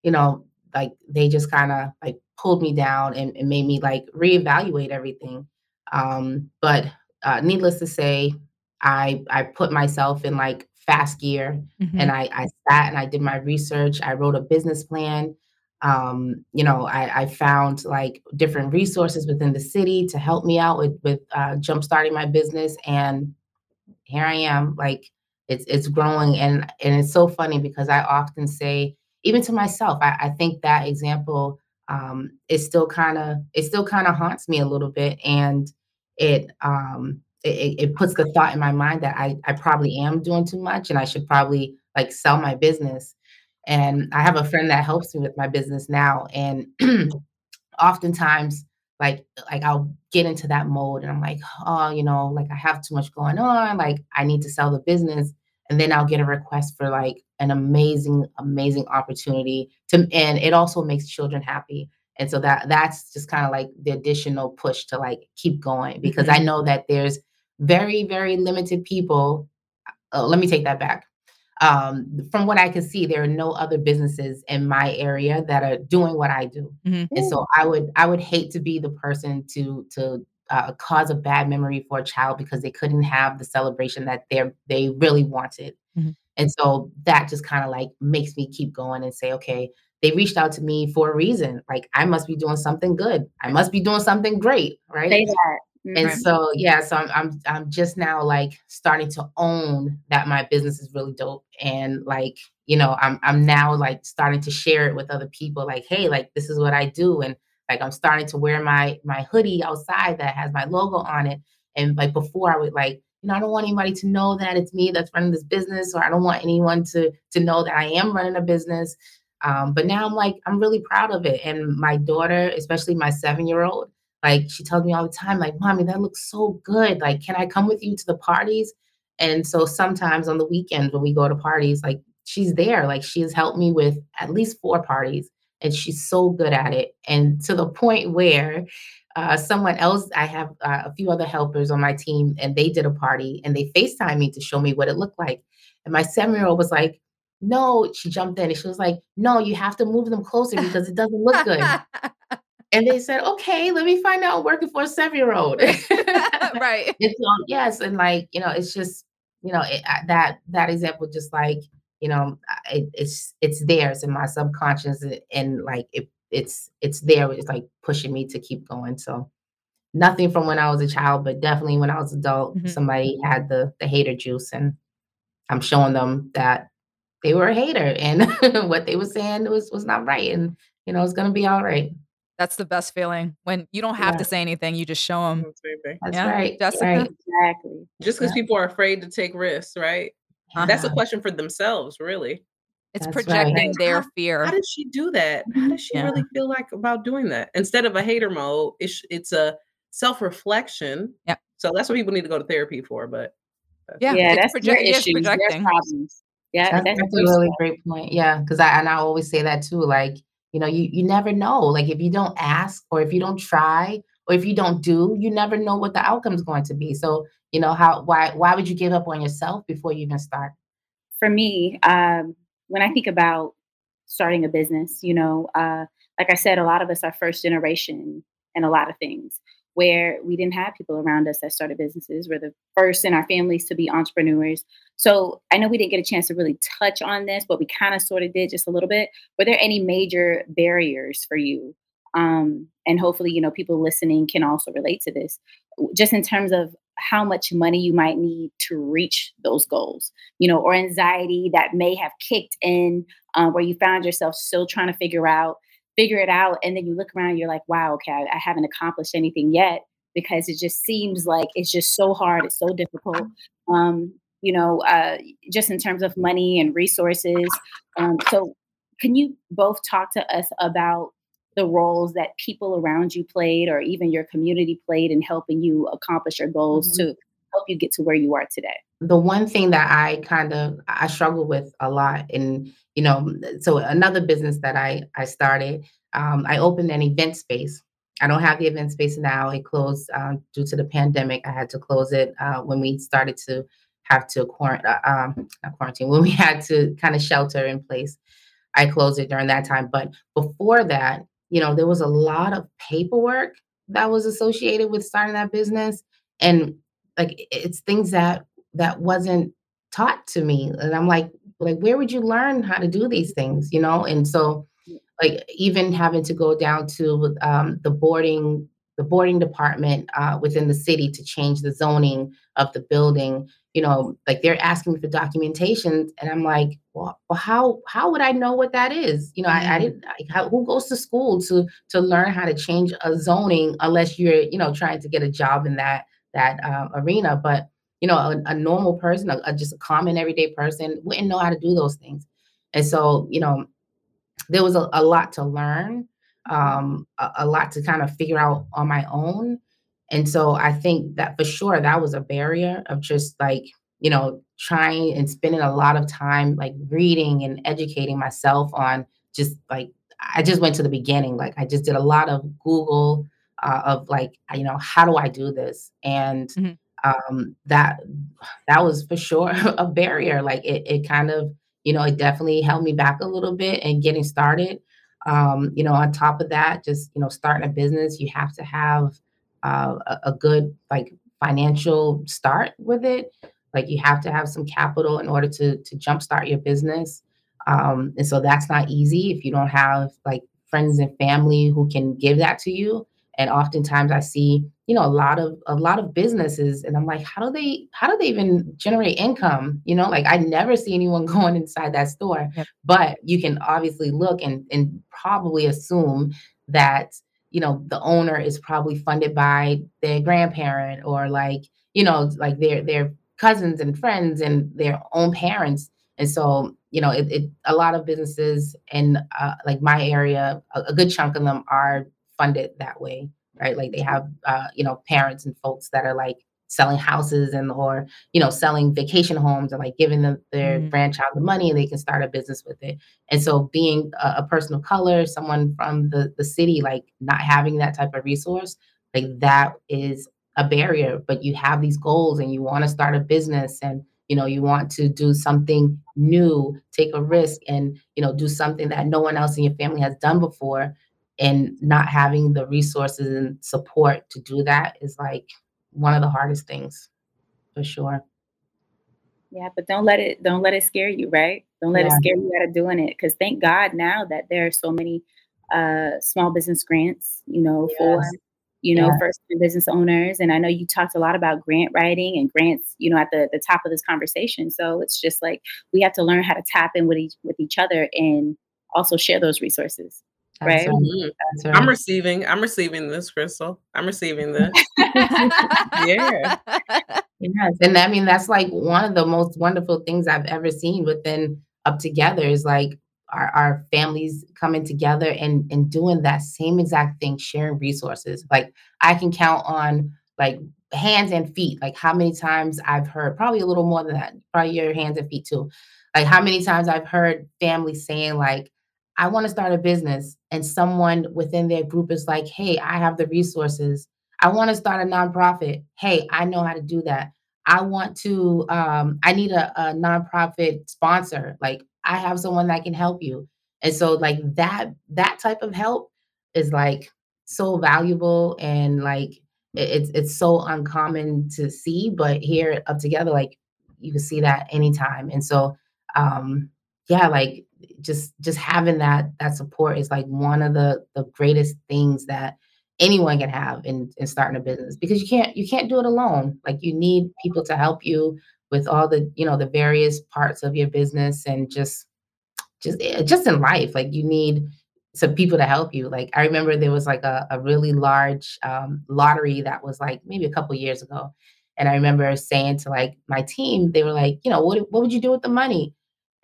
you know like they just kind of like pulled me down and, and made me like reevaluate everything. Um but uh needless to say I I put myself in like fast gear Mhm. and I, I sat and I did my research. I wrote a business plan. Um, you know, I, I found like different resources within the city to help me out with with uh, jump starting my business, and here I am. Like it's it's growing, and and it's so funny because I often say, even to myself, I, I think that example um, is still kind of it still kind of haunts me a little bit, and it um it it puts the thought in my mind that I I probably am doing too much, and I should probably like sell my business. And I have a friend that helps me with my business now, and [clears throat] oftentimes like like I'll get into that mode and I'm like, oh, you know, like I have too much going on, like I need to sell the business. And then I'll get a request for like an amazing, amazing opportunity to and it also makes children happy. And so that that's just kind of like the additional push to like keep going because I know that there's very, very limited people. Uh, let me take that back um, from what I can see, there are no other businesses in my area that are doing what I do, Mhm. and so I would I would hate to be the person to to uh, cause a bad memory for a child because they couldn't have the celebration that they they really wanted, Mhm. and so that just kind of like makes me keep going and say, okay, they reached out to me for a reason. Like I must be doing something good. I must be doing something great, right? Say that. And Mhm. so yeah, so I'm I'm I'm just now like starting to own that my business is really dope. And like, you know, I'm I'm now like starting to share it with other people, like, hey, like this is what I do. And like I'm starting to wear my my hoodie outside that has my logo on it. And like before I would like, you know, I don't want anybody to know that it's me that's running this business, or I don't want anyone to to know that I am running a business. Um, but now I'm like, I'm really proud of it. And my daughter, especially my seven-year-old, like she tells me all the time, like, mommy, that looks so good. Like, can I come with you to the parties? And so sometimes on the weekends when we go to parties, like she's there. Like she has helped me with at least four parties. And she's so good at it. And to the point where uh, someone else, I have uh, a few other helpers on my team, and they did a party and they FaceTime me to show me what it looked like. And my seven year old was like, no, she jumped in and she was like, no, you have to move them closer because it doesn't look good. [laughs] And they said, okay, let me find out working for a seven year old. [laughs] [laughs] right. And so, yes, and like you know, it's just you know it, that that example, just like you know, it, it's it's there, it's in my subconscious, and, and like it it's it's there. It's like pushing me to keep going. So nothing from when I was a child, but definitely when I was adult, Mhm. somebody had the the hater juice, and I'm showing them that they were a hater, and [laughs] what they were saying was was not right, and you know, it's gonna be all right. That's the best feeling when you don't have Yeah. to say anything. You just show them. That's Yeah, right. Jessica? Right. Exactly. Just because Yeah. people are afraid to take risks, right? That's a Uh-huh. question for themselves, really. It's That's projecting right. their How- fear. How does she do that? How does she Yeah. really feel like about doing that? Instead of a hater mode, it's it's a self reflection. Yep. So that's what people need to go to therapy for. But that's- Yeah, yeah, it's that's project- your it is issues, their projecting. problems. Yeah, That's, that's, that's a really great point. Yeah, because I and I always say that too. Like, you know, you you never know. Like, if you don't ask, or if you don't try, or if you don't do, you never know what the outcome is going to be. So, you know, how why why would you give up on yourself before you even start? for me, um, when I think about starting a business, you know, uh, like I said, a lot of us are first generation in a lot of things where we didn't have people around us that started businesses. We're the first in our families to be entrepreneurs. So I know we didn't get a chance to really touch on this, but we kind of sort of did just a little bit. Were there any major barriers for you? Um, and hopefully, you know, people listening can also relate to this, just in terms of how much money you might need to reach those goals, you know, or anxiety that may have kicked in um, where you found yourself still trying to figure out, figure it out. And then you look around, you're like, wow, okay, I, I haven't accomplished anything yet because it just seems like it's just so hard. It's so difficult. Um, you know, uh, just in terms of money and resources. Um, so, can you both talk to us about the roles that people around you played, or even your community played, in helping you accomplish your goals Mhm. to help you get to where you are today? the one thing that I kind of I struggle with a lot, and you know, so another business that I I started, um, I opened an event space. I don't have the event space now. It closed um, due to the pandemic. I had to close it uh, when we started to have to quarantine, um, [laughs] quarantine, when we had to kind of shelter in place. I closed it during that time. But before that, you know, there was a lot of paperwork that was associated with starting that business, and like it's things that that wasn't taught to me and i'm like like where would you learn how to do these things? You know and so like even having to go down to um, the boarding the boarding department uh, within the city to change the zoning of the building you know like they're asking me for documentation and i'm like well, well how how would i know what that is? You know i, I didn't I, how, who goes to school to to learn how to change a zoning unless you're you know trying to get a job in that that uh, arena but you know a, a normal person a, a- just a common everyday person wouldn't know how to do those things. And so you know there was a, a lot to learn um a, a lot to kind of figure out on my own. And so i think that for sure that was a barrier of just like you know trying and spending a lot of time like reading and educating myself on just like i just went to the beginning. Like i just did a lot of google uh, of like you know how do i do this? And Mhm. um that that was for sure [laughs] a barrier. Like it, it kind of you know it definitely held me back a little bit in getting started. Um you know on top of that just you know starting a business you have to have uh, a, a good like financial start with it. Like you have to have some capital in order to to jumpstart your business. Um and so that's not easy if you don't have like friends and family who can give that to you and oftentimes i see you know a lot of a lot of businesses and i'm like how do they how do they even generate income? You know like i never see anyone [laughs] going inside that store. Yep. but you can obviously look and and probably assume that you know the owner is probably funded by their grandparent or like you know like their their cousins and friends and their own parents. And so you know it, it a lot of businesses in uh, like my area a, a good chunk of them are funded that way right like they have uh, you know parents and folks that are like selling houses and or you know selling vacation homes and like giving them their Mm. grandchild the money and they can start a business with it and so being a, a person of color someone from the the city like not having that type of resource like that is a barrier but you have these goals and you want to start a business and you know you want to do something new take a risk and you know do something that no one else in your family has done before and not having the resources and support to do that is like one of the hardest things for sure Yeah, but don't let it don't let it scare you, right? Don't let it scare you out of doing it. Because thank God now that there are so many uh, small business grants, you know, for you know Yeah. first business owners. And I know you talked a lot about grant writing and grants, you know, at the the top of this conversation. So it's just like we have to learn how to tap in with each with each other and also share those resources. Right. I'm receiving. I'm receiving this, Crystal. I'm receiving [laughs] this. Yeah. Yes, and I mean that's like one of the most wonderful things I've ever seen within up together is like our, our families coming together and and doing that same exact thing sharing resources like i can count on like hands and feet like how many times i've heard probably a little more than that probably your hands and feet too like how many times i've heard families saying like i want to start a business and someone within their group is like hey i have the resources i want to start a nonprofit hey i know how to do that i want to um, i need a, a nonprofit sponsor like I have someone that can help you. And so like that that type of help is like so valuable and like it's it's so uncommon to see, but here up together, like you can see that anytime. And so um yeah, like just just having that that support is like one of the the greatest things that anyone can have in, in starting a business because you can't you can't do it alone. Like you need people to help you with all the you know the various parts of your business and just just eh, just in life. Like you need some people to help you. Like i remember there was like a, a really large um, lottery that was like maybe a couple years ago. And i remember saying to like my team they were like you know what, what would you do with the money?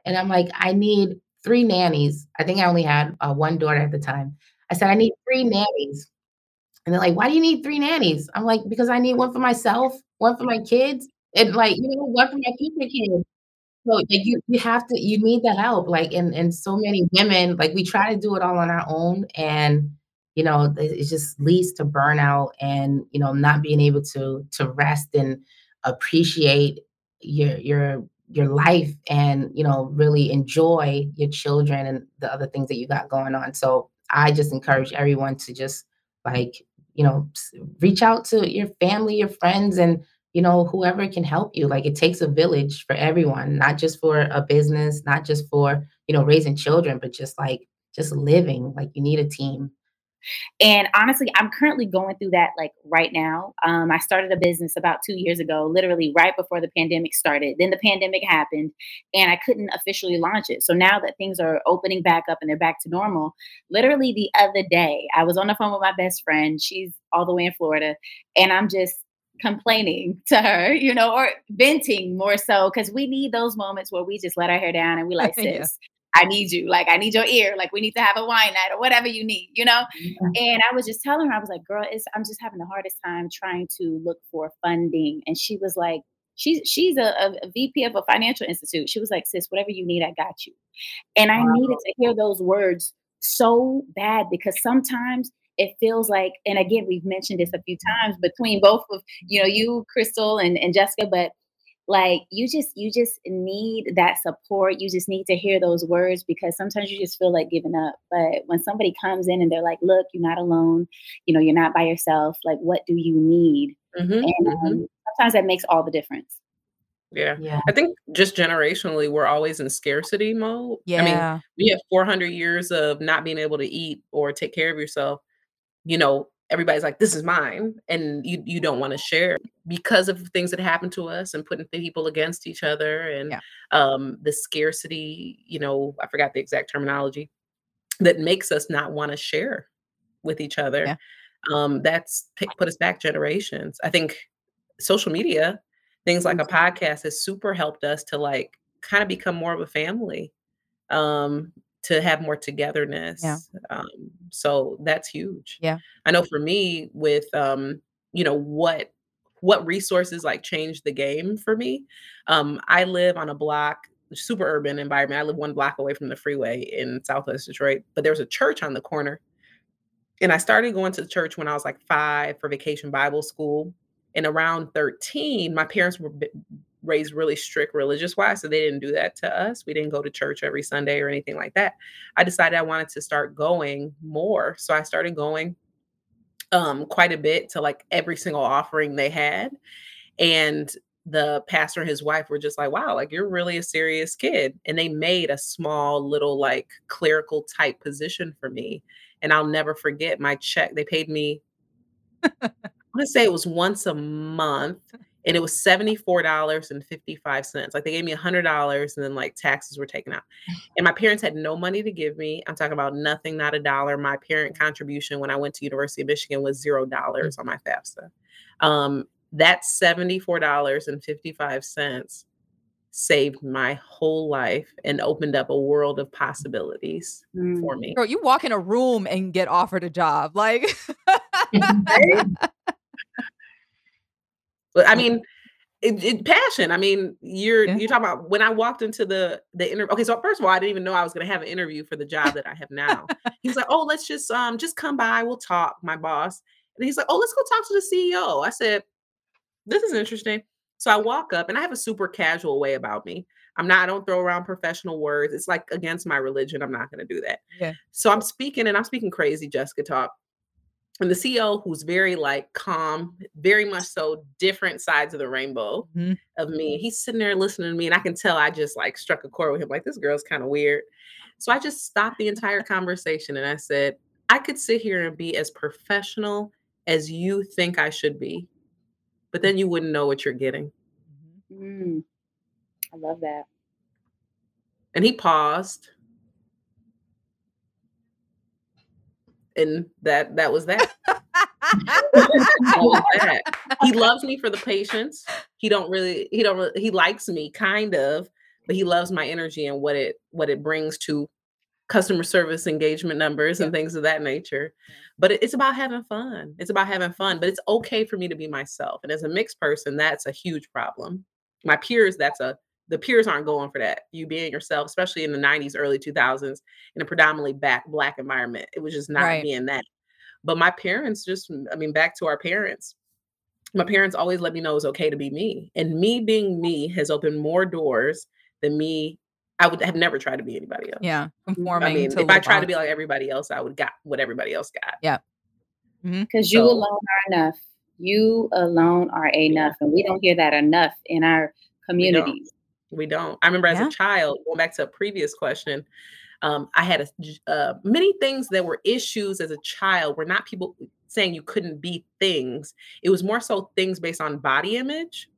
And i'm like i need three nannies. I think i only had uh, one daughter at the time. I said i need three nannies. And they're like why do you need three nannies? I'm like because i need one for myself one for my kids and like you know one for my future kids. So like you you have to you need the help like and and so many women like we try to do it all on our own and you know it just leads to burnout and you know not being able to to rest and appreciate your your your life and you know really enjoy your children and the other things that you got going on so i just encourage everyone to just like you know reach out to your family your friends and you know, whoever can help you. Like it takes a village for everyone, not just for a business, not just for, you know, raising children, but just like just living. Like you need a team. And honestly, I'm currently going through that like right now. Um, I started a business about two years ago, literally right before the pandemic started. Then the pandemic happened and I couldn't officially launch it. So now that things are opening back up and they're back to normal, literally the other day, I was on the phone with my best friend. She's all the way in Florida. And I'm just complaining [laughs] to her, you know, or venting more so because we need those moments where we just let our hair down and we like, [laughs] sis, yeah. I need you. Like, I need your ear. Like, we need to have a wine night or whatever you need, you know? Mm-hmm. And I was just telling her, I was like, girl, it's, I'm just having the hardest time trying to look for funding. And she was like, she's she's a, a, VP of a financial institute. She was like, sis, whatever you need, I got you. And I wow. needed to hear those words so bad because sometimes it feels like, and again, we've mentioned this a few times between both of you know you, Crystal, and, and Jessica, but like you just you just need that support you just need to hear those words because sometimes you just feel like giving up but when somebody comes in and they're like look you're not alone you know you're not by yourself like what do you need mm-hmm, and mm-hmm. Um, sometimes that makes all the difference yeah. yeah. I think just generationally, we're always in scarcity mode. Yeah. I mean, we have 400 years of not being able to eat or take care of yourself you know, everybody's like, this is mine. And you you don't want to share because of things that happen to us and putting people against each other and yeah. um the scarcity, you know, I forgot the exact terminology that makes us not want to share with each other. Yeah. Um, that's put us back generations. I think social media, things like a mm-hmm. podcast has super helped us to like kind of become more of a family. Um, to have more togetherness. Yeah. Um, so that's huge. Yeah. I know for me with um, you know, what what resources like changed the game for me. Um, I live on a block, super urban environment. I live one block away from the freeway in Southwest Detroit, but there was a church on the corner. And I started going to church when I was like five for vacation Bible school. And around 13, my parents were raised really strict religious wise so they didn't do that to us. We didn't go to church every sunday or anything like that. I decided i wanted to start going more so i started going um quite a bit to like every single offering they had and the pastor and his wife were just like wow like you're really a serious kid and they made a small little like clerical type position for me and i'll never forget my check. They paid me [laughs] i want to say it was once a month and it was $74.55. Like they gave me $100 and then like taxes were taken out. [sighs] And my parents had no money to give me. I'm talking about nothing, not a dollar. My parent contribution when I went to University of Michigan was $0 mm. on my FAFSA. Um, that $74.55 saved my whole life and opened up a world of possibilities Mm. for me. Girl, you walk in a room and get offered a job. Like [laughs] [laughs] But I mean, it, it passion. I mean, you're Yeah. you're talking about when I walked into the the interview. Okay, so first of all, I didn't even know I was going to have an interview for the job that I have now. he was like, "Oh, let's just um just come by. We'll talk." My boss, and he's like, "Oh, let's go talk to the CEO." I said, "This is interesting." So I walk up, and I have a super casual way about me. I'm not. I don't throw around professional words. It's like against my religion. I'm not going to do that. Yeah. So I'm speaking, and I'm speaking crazy Jessica talk and the CEO who's very like calm, very much so different sides of the rainbow Mhm. of me. He's sitting there listening to me, and I can tell I just like struck a chord with him. Like this girl's kind of weird. So I just stopped the entire conversation and I said, I could sit here and be as professional as you think I should be, but then you wouldn't know what you're getting. Mm. I love that. And he paused. And that that was that. [laughs] That was that. he [laughs] loves me for the patience. He don't really he don't really, he likes me kind of, but he loves my energy and what it what it brings to customer service engagement numbers and things of that nature. But it- it's about having fun. It's about having fun, but it's okay for me to be myself. And as a mixed person, that's a huge problem. My peers, that's a the peers aren't going for that. You being yourself, especially in the 90s, early 2000s, in a predominantly back black environment. It was just not Right. being that. But my parents just, I mean, back to our parents, my parents always let me know it was okay to be me. And me being me has opened more doors than me. I would have never tried to be anybody else. yeah, mm, conforming I mean, to if I live tried to be like everybody else, I would got what everybody else got. Yeah. Mm-hmm, because you So- alone are enough. You alone are enough. And we don't hear that enough in our communities. We don't. I remember as Yeah. a child, going back to a previous question, um, I had a, uh, many things that were issues as a child were not people saying you couldn't be things. It was more so things based on body image,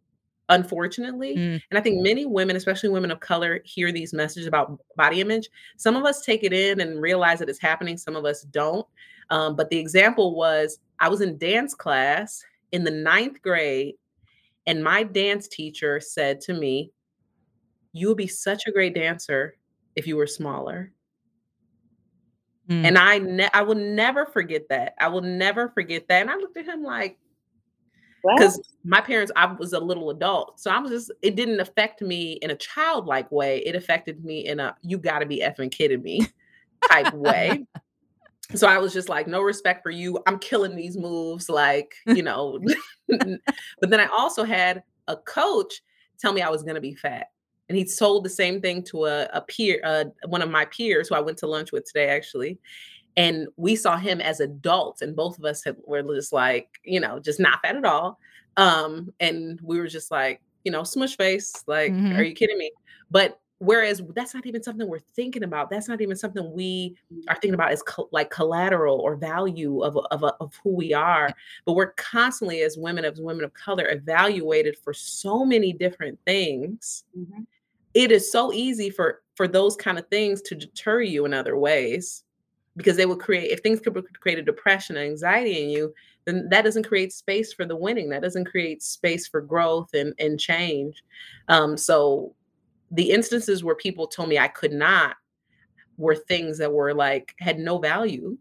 unfortunately. Mm. And I think many women, especially women of color, hear these messages about body image. Some of us take it in and realize that it's happening, some of us don't. Um, but the example was I was in dance class in the ninth grade, and my dance teacher said to me, You would be such a great dancer if you were smaller. Mm. And I ne- I will never forget that. I will never forget that. And I looked at him like, because my parents, I was a little adult. So I was just, it didn't affect me in a childlike way. It affected me in a you gotta be effing kidding me type way. [laughs] So I was just like, no respect for you. I'm killing these moves, like, you know. [laughs] [laughs] but then I also had a coach tell me I was gonna be fat. And he told the same thing to a, a peer, uh, one of my peers who I went to lunch with today, actually. And we saw him as adults, and both of us had, were just like, you know, just not fat at all. Um, and we were just like, you know, smush face, like, Mhm. are you kidding me? But whereas that's not even something we're thinking about. That's not even something we are thinking about as co- like collateral or value of of, of who we are. [laughs] But we're constantly, as women, as women of color, evaluated for so many different things Mhm. it is so easy for for those kind of things to deter you in other ways because they will create if things could create a depression and anxiety in you then that doesn't create space for the winning that doesn't create space for growth and and change um so the instances where people told me i could not were things that were like had no value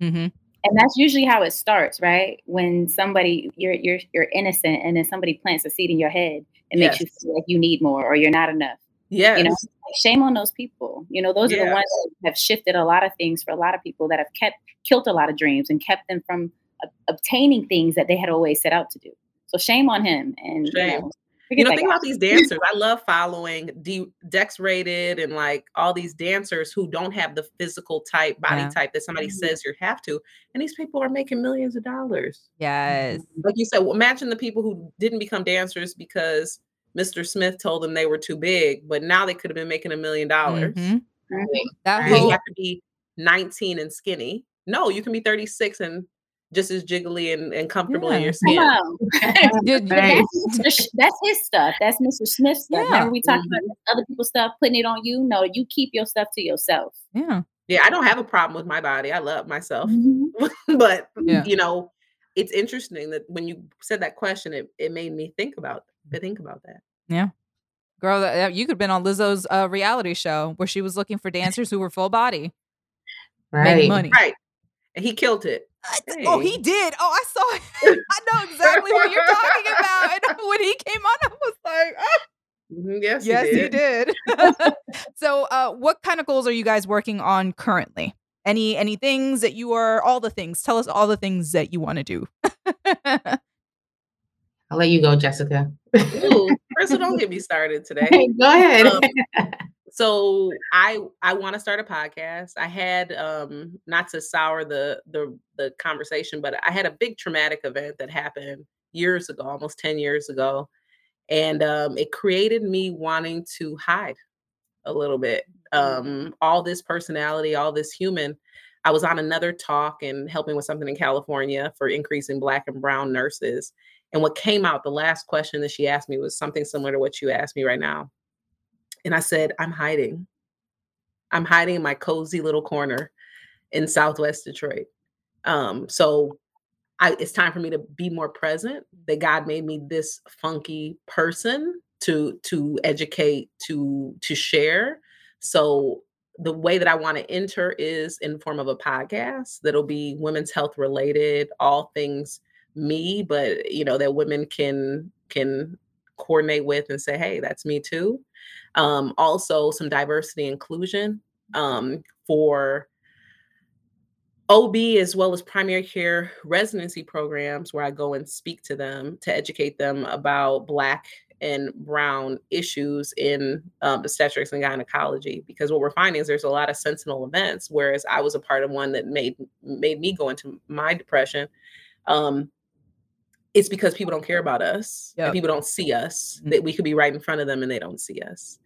Mhm. and that's usually how it starts, right? When somebody you're you're you're innocent and then somebody plants a seed in your head and makes you feel like you need more or you're not enough. yes You know, shame on those people. You know, those are the ones that have shifted a lot of things for a lot of people that have kept killed a lot of dreams and kept them from uh, obtaining things that they had always set out to do. So shame on him and you know, you know think guy. about these dancers i love following D- dex rated and like all these dancers who don't have the physical type body Yeah. type that somebody Mhm. says you have to and these people are making millions of dollars Yes. like you said well, imagine the people who didn't become dancers because mr smith told them they were too big but now they could have been making a million dollars Mhm. Mhm. That Do you have to be 19 and skinny no you can be 36 and just as jiggly and, and comfortable in Yeah. your Come skin on. [laughs] [laughs] That's, that's his stuff. That's Mr. Smith's stuff. Yeah. Remember we talked about other people's stuff, putting it on you? No, you keep your stuff to yourself. yeah. yeah i don't have a problem with my body i love myself Mhm. [laughs] but Yeah. you know it's interesting that when you said that question it, it made me think about to think about that Yeah. Girl, you could have been on Lizzo's uh, reality show where she was looking for dancers who were full body, Right. making money. Right. And he killed it. Oh, he did. Oh, I saw it. [laughs] I know exactly what you're talking about. And [laughs] when he came on, I was like, ah. Mhm, Yes, yes, he he did. did. [laughs] so, uh, what kind of goals are you guys working on currently? Any any things that you are all the things? Tell us all the things that you want to do. I'll let you go, Jessica. Ooh, Crystal, don't get me started today. go ahead. Um, so I I want to start a podcast. I had um not to sour the the the conversation, but I had a big traumatic event that happened years ago, almost 10 years ago. And um it created me wanting to hide a little bit. Um all this personality, all this human. I was on another talk and helping with something in California for increasing black and brown nurses. And what came out, the last question that she asked me was something similar to what you asked me right now. And I said, I'm hiding. I'm hiding in my cozy little corner in Southwest Detroit. Um, so I, it's time for me to be more present. That God made me this funky person to to educate, to to share. So the way that I want to enter is in form of a podcast that'll be women's health related, all things me, but you know that women can can coordinate with and say, hey, that's me too. Um, also, some diversity inclusion um, for OB as well as primary care residency programs where I go and speak to them to educate them about Black and Brown issues in um, obstetrics and gynecology. Because what we're finding is there's a lot of sentinel events, whereas I was a part of one that made made me go into my depression. Um, it's because people don't care about us Yep. and people don't see us Mm. that we could be right in front of them and they don't see us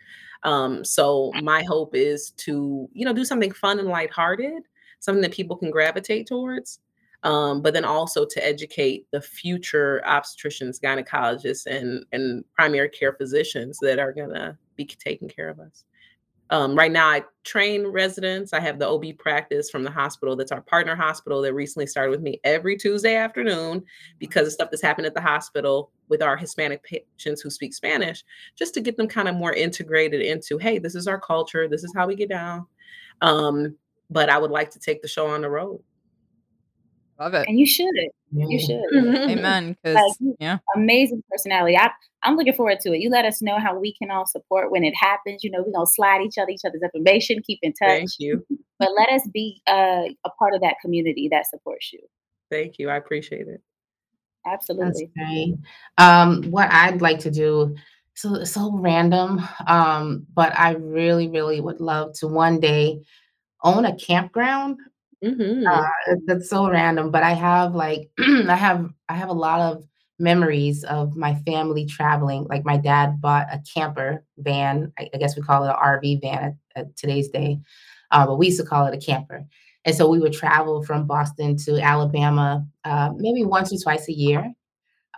um, so my hope is to you know do something fun and lighthearted something that people can gravitate towards um, but then also to educate the future obstetricians gynecologists and and primary care physicians that are going to be taking care of us um, right now, I train residents. I have the OB practice from the hospital that's our partner hospital that recently started with me every Tuesday afternoon because of stuff that's happened at the hospital with our Hispanic patients who speak Spanish, just to get them kind of more integrated into hey, this is our culture, this is how we get down. Um, but I would like to take the show on the road. Love it. And you should. You should. [laughs] Amen. Because Like, yeah, Amazing personality. I, I'm looking forward to it. You let us know how we can all support when it happens. You know, we're gonna slide each other each other's information, keep in touch. Thank you. [laughs] But let us be uh, a part of that community that supports you. Thank you. I appreciate it. Absolutely. great. Um, what I'd like to do, so so random, um, but I really, really would love to one day own a campground. Mhm. Uh, that's so random, but I have like [clears throat] I have I have a lot of memories of my family traveling. Like my dad bought a camper van. I, I guess we call it an RV van at, at today's day, uh, but we used to call it a camper. And so we would travel from Boston to Alabama, uh, maybe once or twice a year.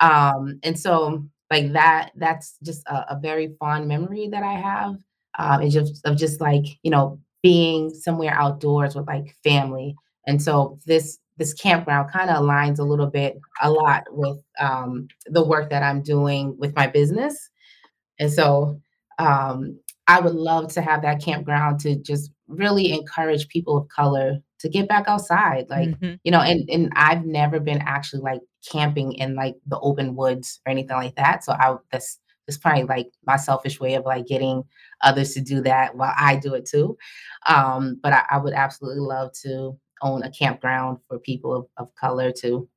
Um, and so like that, that's just a, a very fond memory that I have. Um, and just of just like you know being somewhere outdoors with like family. And so this this campground kind of aligns a little bit a lot with um, the work that I'm doing with my business. And so um, I would love to have that campground to just really encourage people of color to get back outside. Like, Mhm. you know, and and I've never been actually like camping in like the open woods or anything like that. So I that's that's probably like my selfish way of like getting others to do that while I do it too. Um, but I, I would absolutely love to own a campground for people of, of color to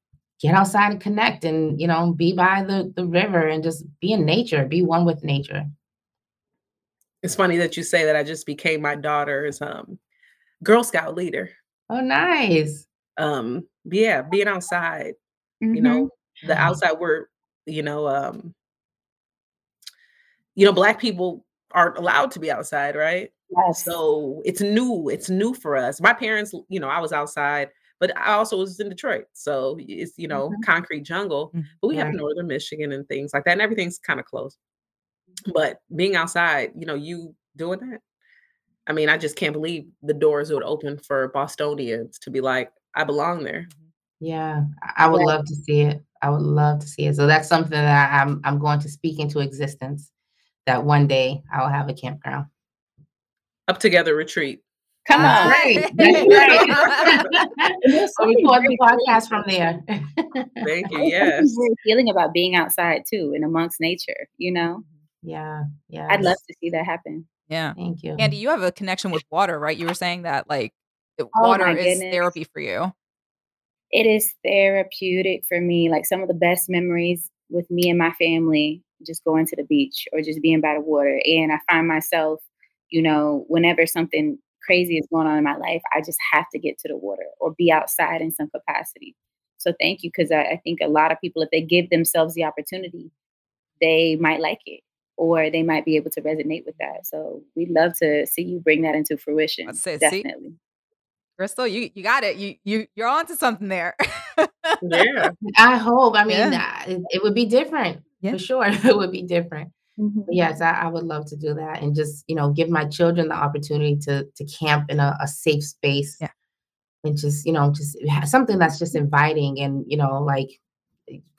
get outside and connect and you know be by the the river and just be in nature, be one with nature. It's funny that you say that. I just became my daughter's um, Girl Scout leader. Oh, nice. Um, yeah, being outside, you Mhm. know, the outside we're, you know, um, you know, black people aren't allowed to be outside, right? Yes. So it's new. It's new for us. My parents, you know, I was outside, but I also was in Detroit. So it's, you know, concrete jungle. Mhm. But we have northern Michigan and things like that, and everything's kind of close. But being outside, you know, you doing that. I mean, I just can't believe the doors would open for Bostonians to be like, I belong there. Yeah, I I would Yeah. love to see it. I would love to see it. So that's something that I'm I'm going to speak into existence. That one day I'll have a campground. Up together retreat. Come on. Uh-huh. Right. [laughs] That's right. [laughs] so we record the podcast from there. [laughs] Thank you. It's Yes. something very feeling about being outside too and amongst nature, you know? yeah. Yeah. I'd love to see that happen. Yeah. Thank you. Andy, you have a connection with water, right? You were saying that like it- Oh water is goodness. therapy for you. It is therapeutic for me. Like some of the best memories with me and my family, just going to the beach or just being by the water. And I find myself, you know, whenever something crazy is going on in my life, I just have to get to the water or be outside in some capacity. So thank you, because I, I think a lot of people, if they give themselves the opportunity, they might like it or they might be able to resonate with that. So we'd love to see you bring that into fruition. Say, see- Definitely. Crystal, you you got it. You you you're onto something there. Yeah. [laughs] I hope. I mean, Yeah. uh, it, it would be different Yeah. for sure. [laughs] It would be different. Mhm. Yes, I, I would love to do that and just you know give my children the opportunity to to camp in a, a safe space. Yeah. And just you know just something that's just inviting and you know like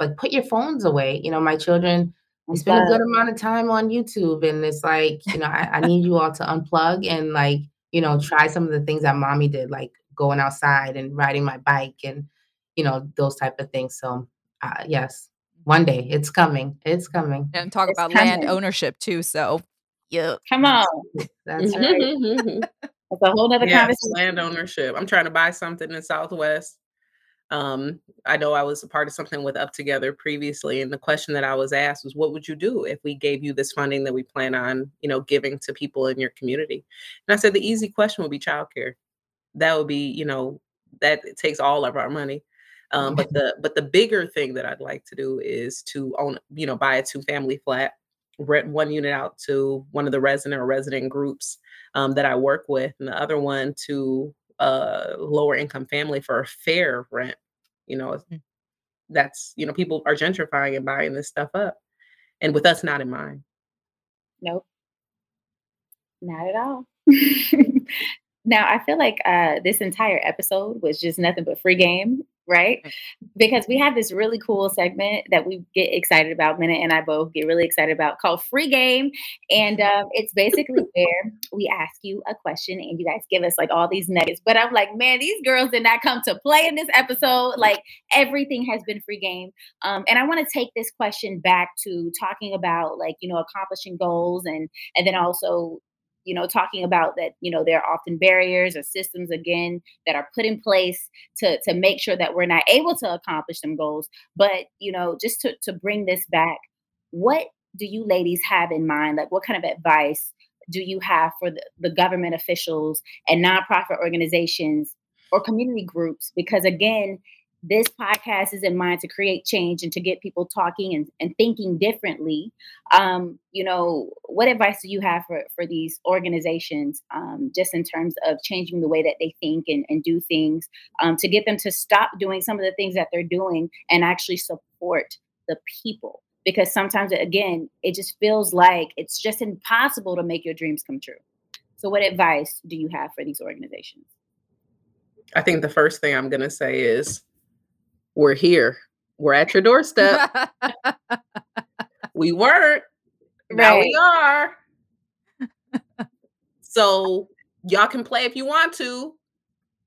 like put your phones away. You know my children they spend a good amount of time on YouTube and it's like you know I, I need you all to unplug and like you know try some of the things that mommy did like going outside and riding my bike and you know those type of things. So uh, yes, one day it's coming. It's coming. and talk It's about land ownership too. So yeah. Come on. [laughs] That's right. Mhm. That's a whole other yes, conversation. land ownership. I'm trying to buy something in Southwest. Um, I know I was a part of something with Up Together previously, and the question that I was asked was, "What would you do if we gave you this funding that we plan on, you know, giving to people in your community?" And I said the easy question would be childcare. That would be, you know, that takes all of our money. Um, but [laughs] the but the bigger thing that I'd like to do is to own, you know, buy a two family flat, rent one unit out to one of the resident or resident groups um, that I work with, and the other one to a lower income family for a fair rent. You know, Mm. that's you know people are gentrifying and buying this stuff up, and with us not in mind. Nope. Not at all. [laughs] now, I feel like uh, this entire episode was just nothing but free game, right? Because we have this really cool segment that we get excited about. Mena and I both get really excited about called Free Game. And [laughs] um, it's basically where we ask you a question and you guys give us like all these nuggets. But I'm like, man, these girls did not come to play in this episode. Like everything has been free game. Um, and I want to take this question back to talking about like, you know, accomplishing goals and and then also you know talking about that you know there are often barriers or systems again that are put in place to to make sure that we're not able to accomplish some goals. But you know just to to bring this back what do you ladies have in mind? Like what kind of advice do you have for the, the government officials and nonprofit organizations or community groups? Because again this podcast is in mind to create change and to get people talking and, and thinking differently. Um, you know what advice do you have for, for these organizations um, just in terms of changing the way that they think and, and do things um, to get them to stop doing some of the things that they're doing and actually support the people? Because sometimes again it just feels like it's just impossible to make your dreams come true. So what advice do you have for these organizations? I think the first thing I'm going to say is, we're here. We're at your doorstep. we weren't. [laughs] Now we are. so y'all can play if you want to,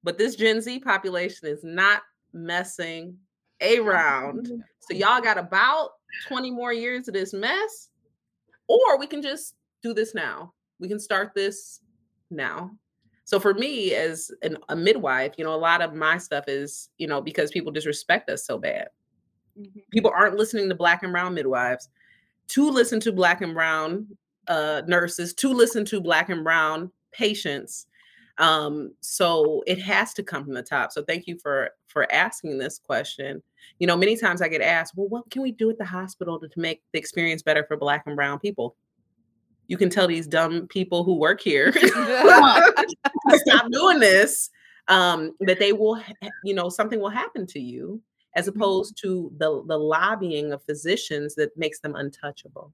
but this Gen Z population is not messing around. So y'all got about 20 more years of this mess, or we can just do this now. We can start this now. So for me as an, a midwife, you know, a lot of my stuff is, you know, because people disrespect us so bad. People aren't listening to black and brown midwives to listen to black and brown uh, nurses, to listen to black and brown patients. Um, so it has to come from the top. So thank you for for asking this question. You know, many times I get asked, well, what can we do at the hospital to, to make the experience better for black and brown people? You can tell these dumb people who work here [laughs] [laughs] stop doing this um that they will you know something will happen to you as opposed to the the lobbying of physicians that makes them untouchable.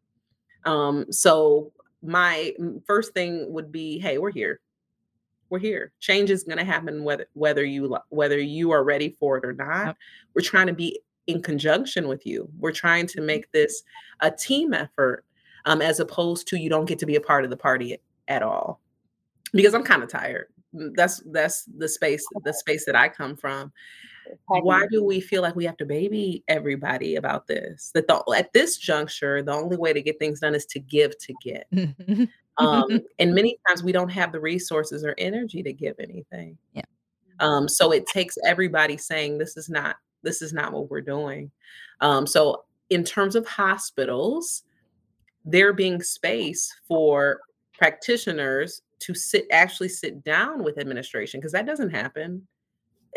Um so my first thing would be hey we're here. We're here. Change is going to happen whether whether you whether you are ready for it or not. We're trying to be in conjunction with you. We're trying to make this a team effort um, as opposed to you don't get to be a part of the party at all. Because I'm kind of tired. Mm, that's that's the space the space that I come from. Why do we feel like we have to baby everybody about this? That the, at this juncture, the only way to get things done is to give to get. [laughs] um, and many times we don't have the resources or energy to give anything. Yeah. Um, so it takes everybody saying this is not this is not what we're doing. Um, so in terms of hospitals, there being space for practitioners to sit actually sit down with administration because that doesn't happen.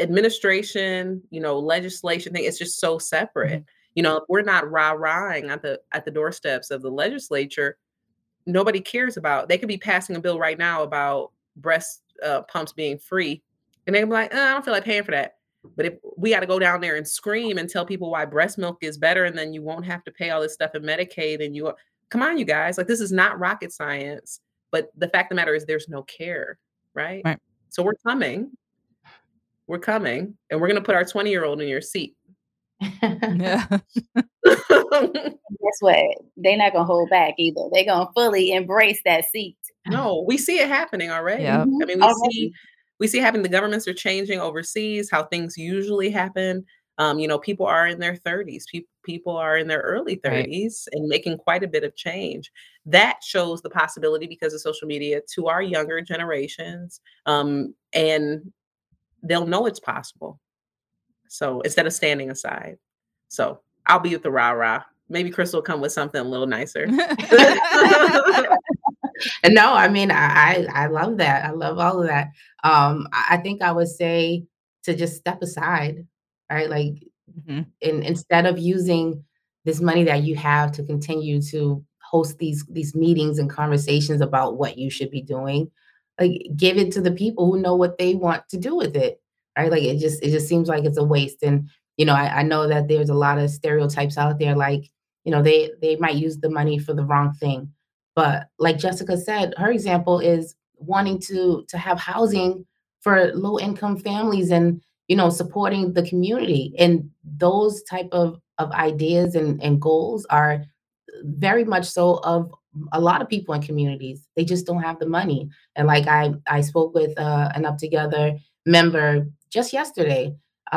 Administration you know legislation thing it's just so separate. Mm-hmm. you know we're not rah-rahing at the at the doorsteps of the legislature. Nobody cares about they could be passing a bill right now about breast uh, pumps being free and they're like oh, i don't feel like paying for that. But if we got to go down there and scream and tell people why breast milk is better and then you won't have to pay all this stuff in medicaid and you come on you guys like this is not rocket science but the fact of the matter is there's no care right, right. so we're coming we're coming and we're going to put our 20 year old in your seat yeah. [laughs] [laughs] Guess what? They're not gonna hold back either. They're gonna fully embrace that seat. no we see it happening already Yeah. Mm-hmm. i mean we Already. see we see it happening the governments are changing overseas how things usually happen um, you know people are in their 30s people people are in their early Right. 30s and making quite a bit of change that shows the possibility because of social media to our younger generations um, and they'll know it's possible so instead of standing aside so i'll be with the rah rah maybe chris will come with something a little nicer [laughs] [laughs] And no, I mean, I, I love that. I love all of that. Um, I think I would say to just step aside, right? Like, Mhm. in, instead of using this money that you have to continue to host these these meetings and conversations about what you should be doing, like give it to the people who know what they want to do with it, right? Like it just it just seems like it's a waste. And you know, I, I know that there's a lot of stereotypes out there, like you know, they they might use the money for the wrong thing. But like Jessica said, her example is wanting to to have housing for low income families and you know supporting the community. And those type of of ideas and and goals are very much so of a lot of people in communities. They just don't have the money. And like i i spoke with uh, an up together member just yesterday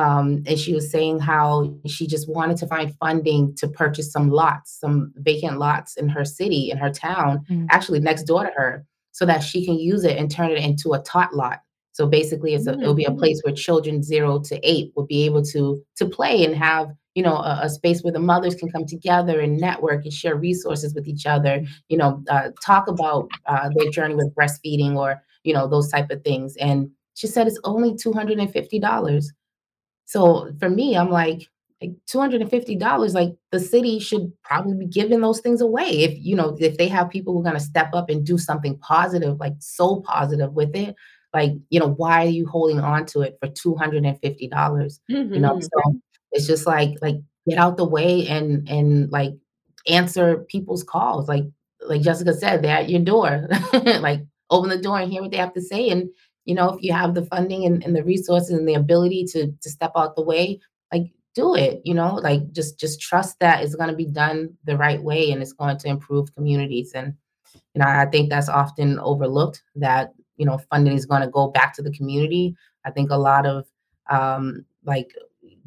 um, and she was saying how she just wanted to find funding to purchase some lots some vacant lots in her city in her town Mm. actually next door to her so that she can use it and turn it into a tot lot so basically it's a, it'll be a Mhm. place where children zero to eight will be able to to play and have you know a, a space where the mothers can come together and network and share resources with each other you know uh, talk about uh, their journey with breastfeeding or you know those type of things. And she said it's only $250 so for me i'm like like $250 like the city should probably be giving those things away if you know if they have people who are going to step up and do something positive like so positive with it like you know why are you holding on to it for $250 you know Mhm. so it's just like like get out the way and and like answer people's calls. Like like jessica said they're at your door. [laughs] Like open the door and hear what they have to say. And you know if you have the funding and, and the resources and the ability to to step out the way like do it you know? Like just just trust that it's going to be done the right way and it's going to improve communities. And you know i think that's often overlooked that you know funding is going to go back to the community. I think a lot of um like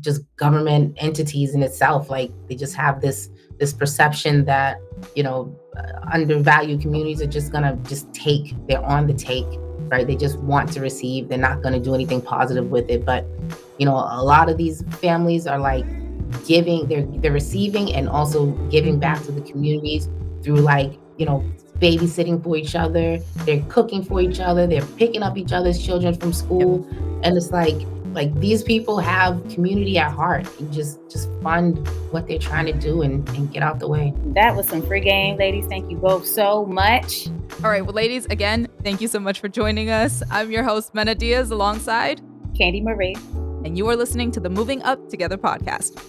just government entities in itself like they just have this this perception that you know uh, undervalued communities are just gonna just take they're on the take right? They just want to receive they're not gonna do anything positive with it. But you know a lot of these families are like giving they're they're receiving and also giving back to the communities through like you know babysitting for each other they're cooking for each other they're picking up each other's children from school and it's like like these people have community at heart and just just fund what they're trying to do and, and get out the way That was some free game, ladies. Thank you both so much. All right. Well, ladies, again, thank you so much for joining us. I'm your host, Mena Diaz, alongside, Candy Marie. and you are listening to the Moving Up Together podcast.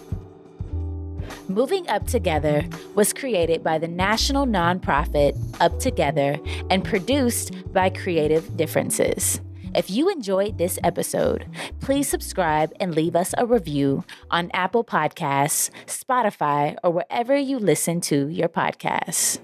Moving UpTogether was created by the national nonprofit Up Together and produced by Creative Differences. If you enjoyed this episode, please subscribe and leave us a review on Apple Podcasts, Spotify, or wherever you listen to your podcasts.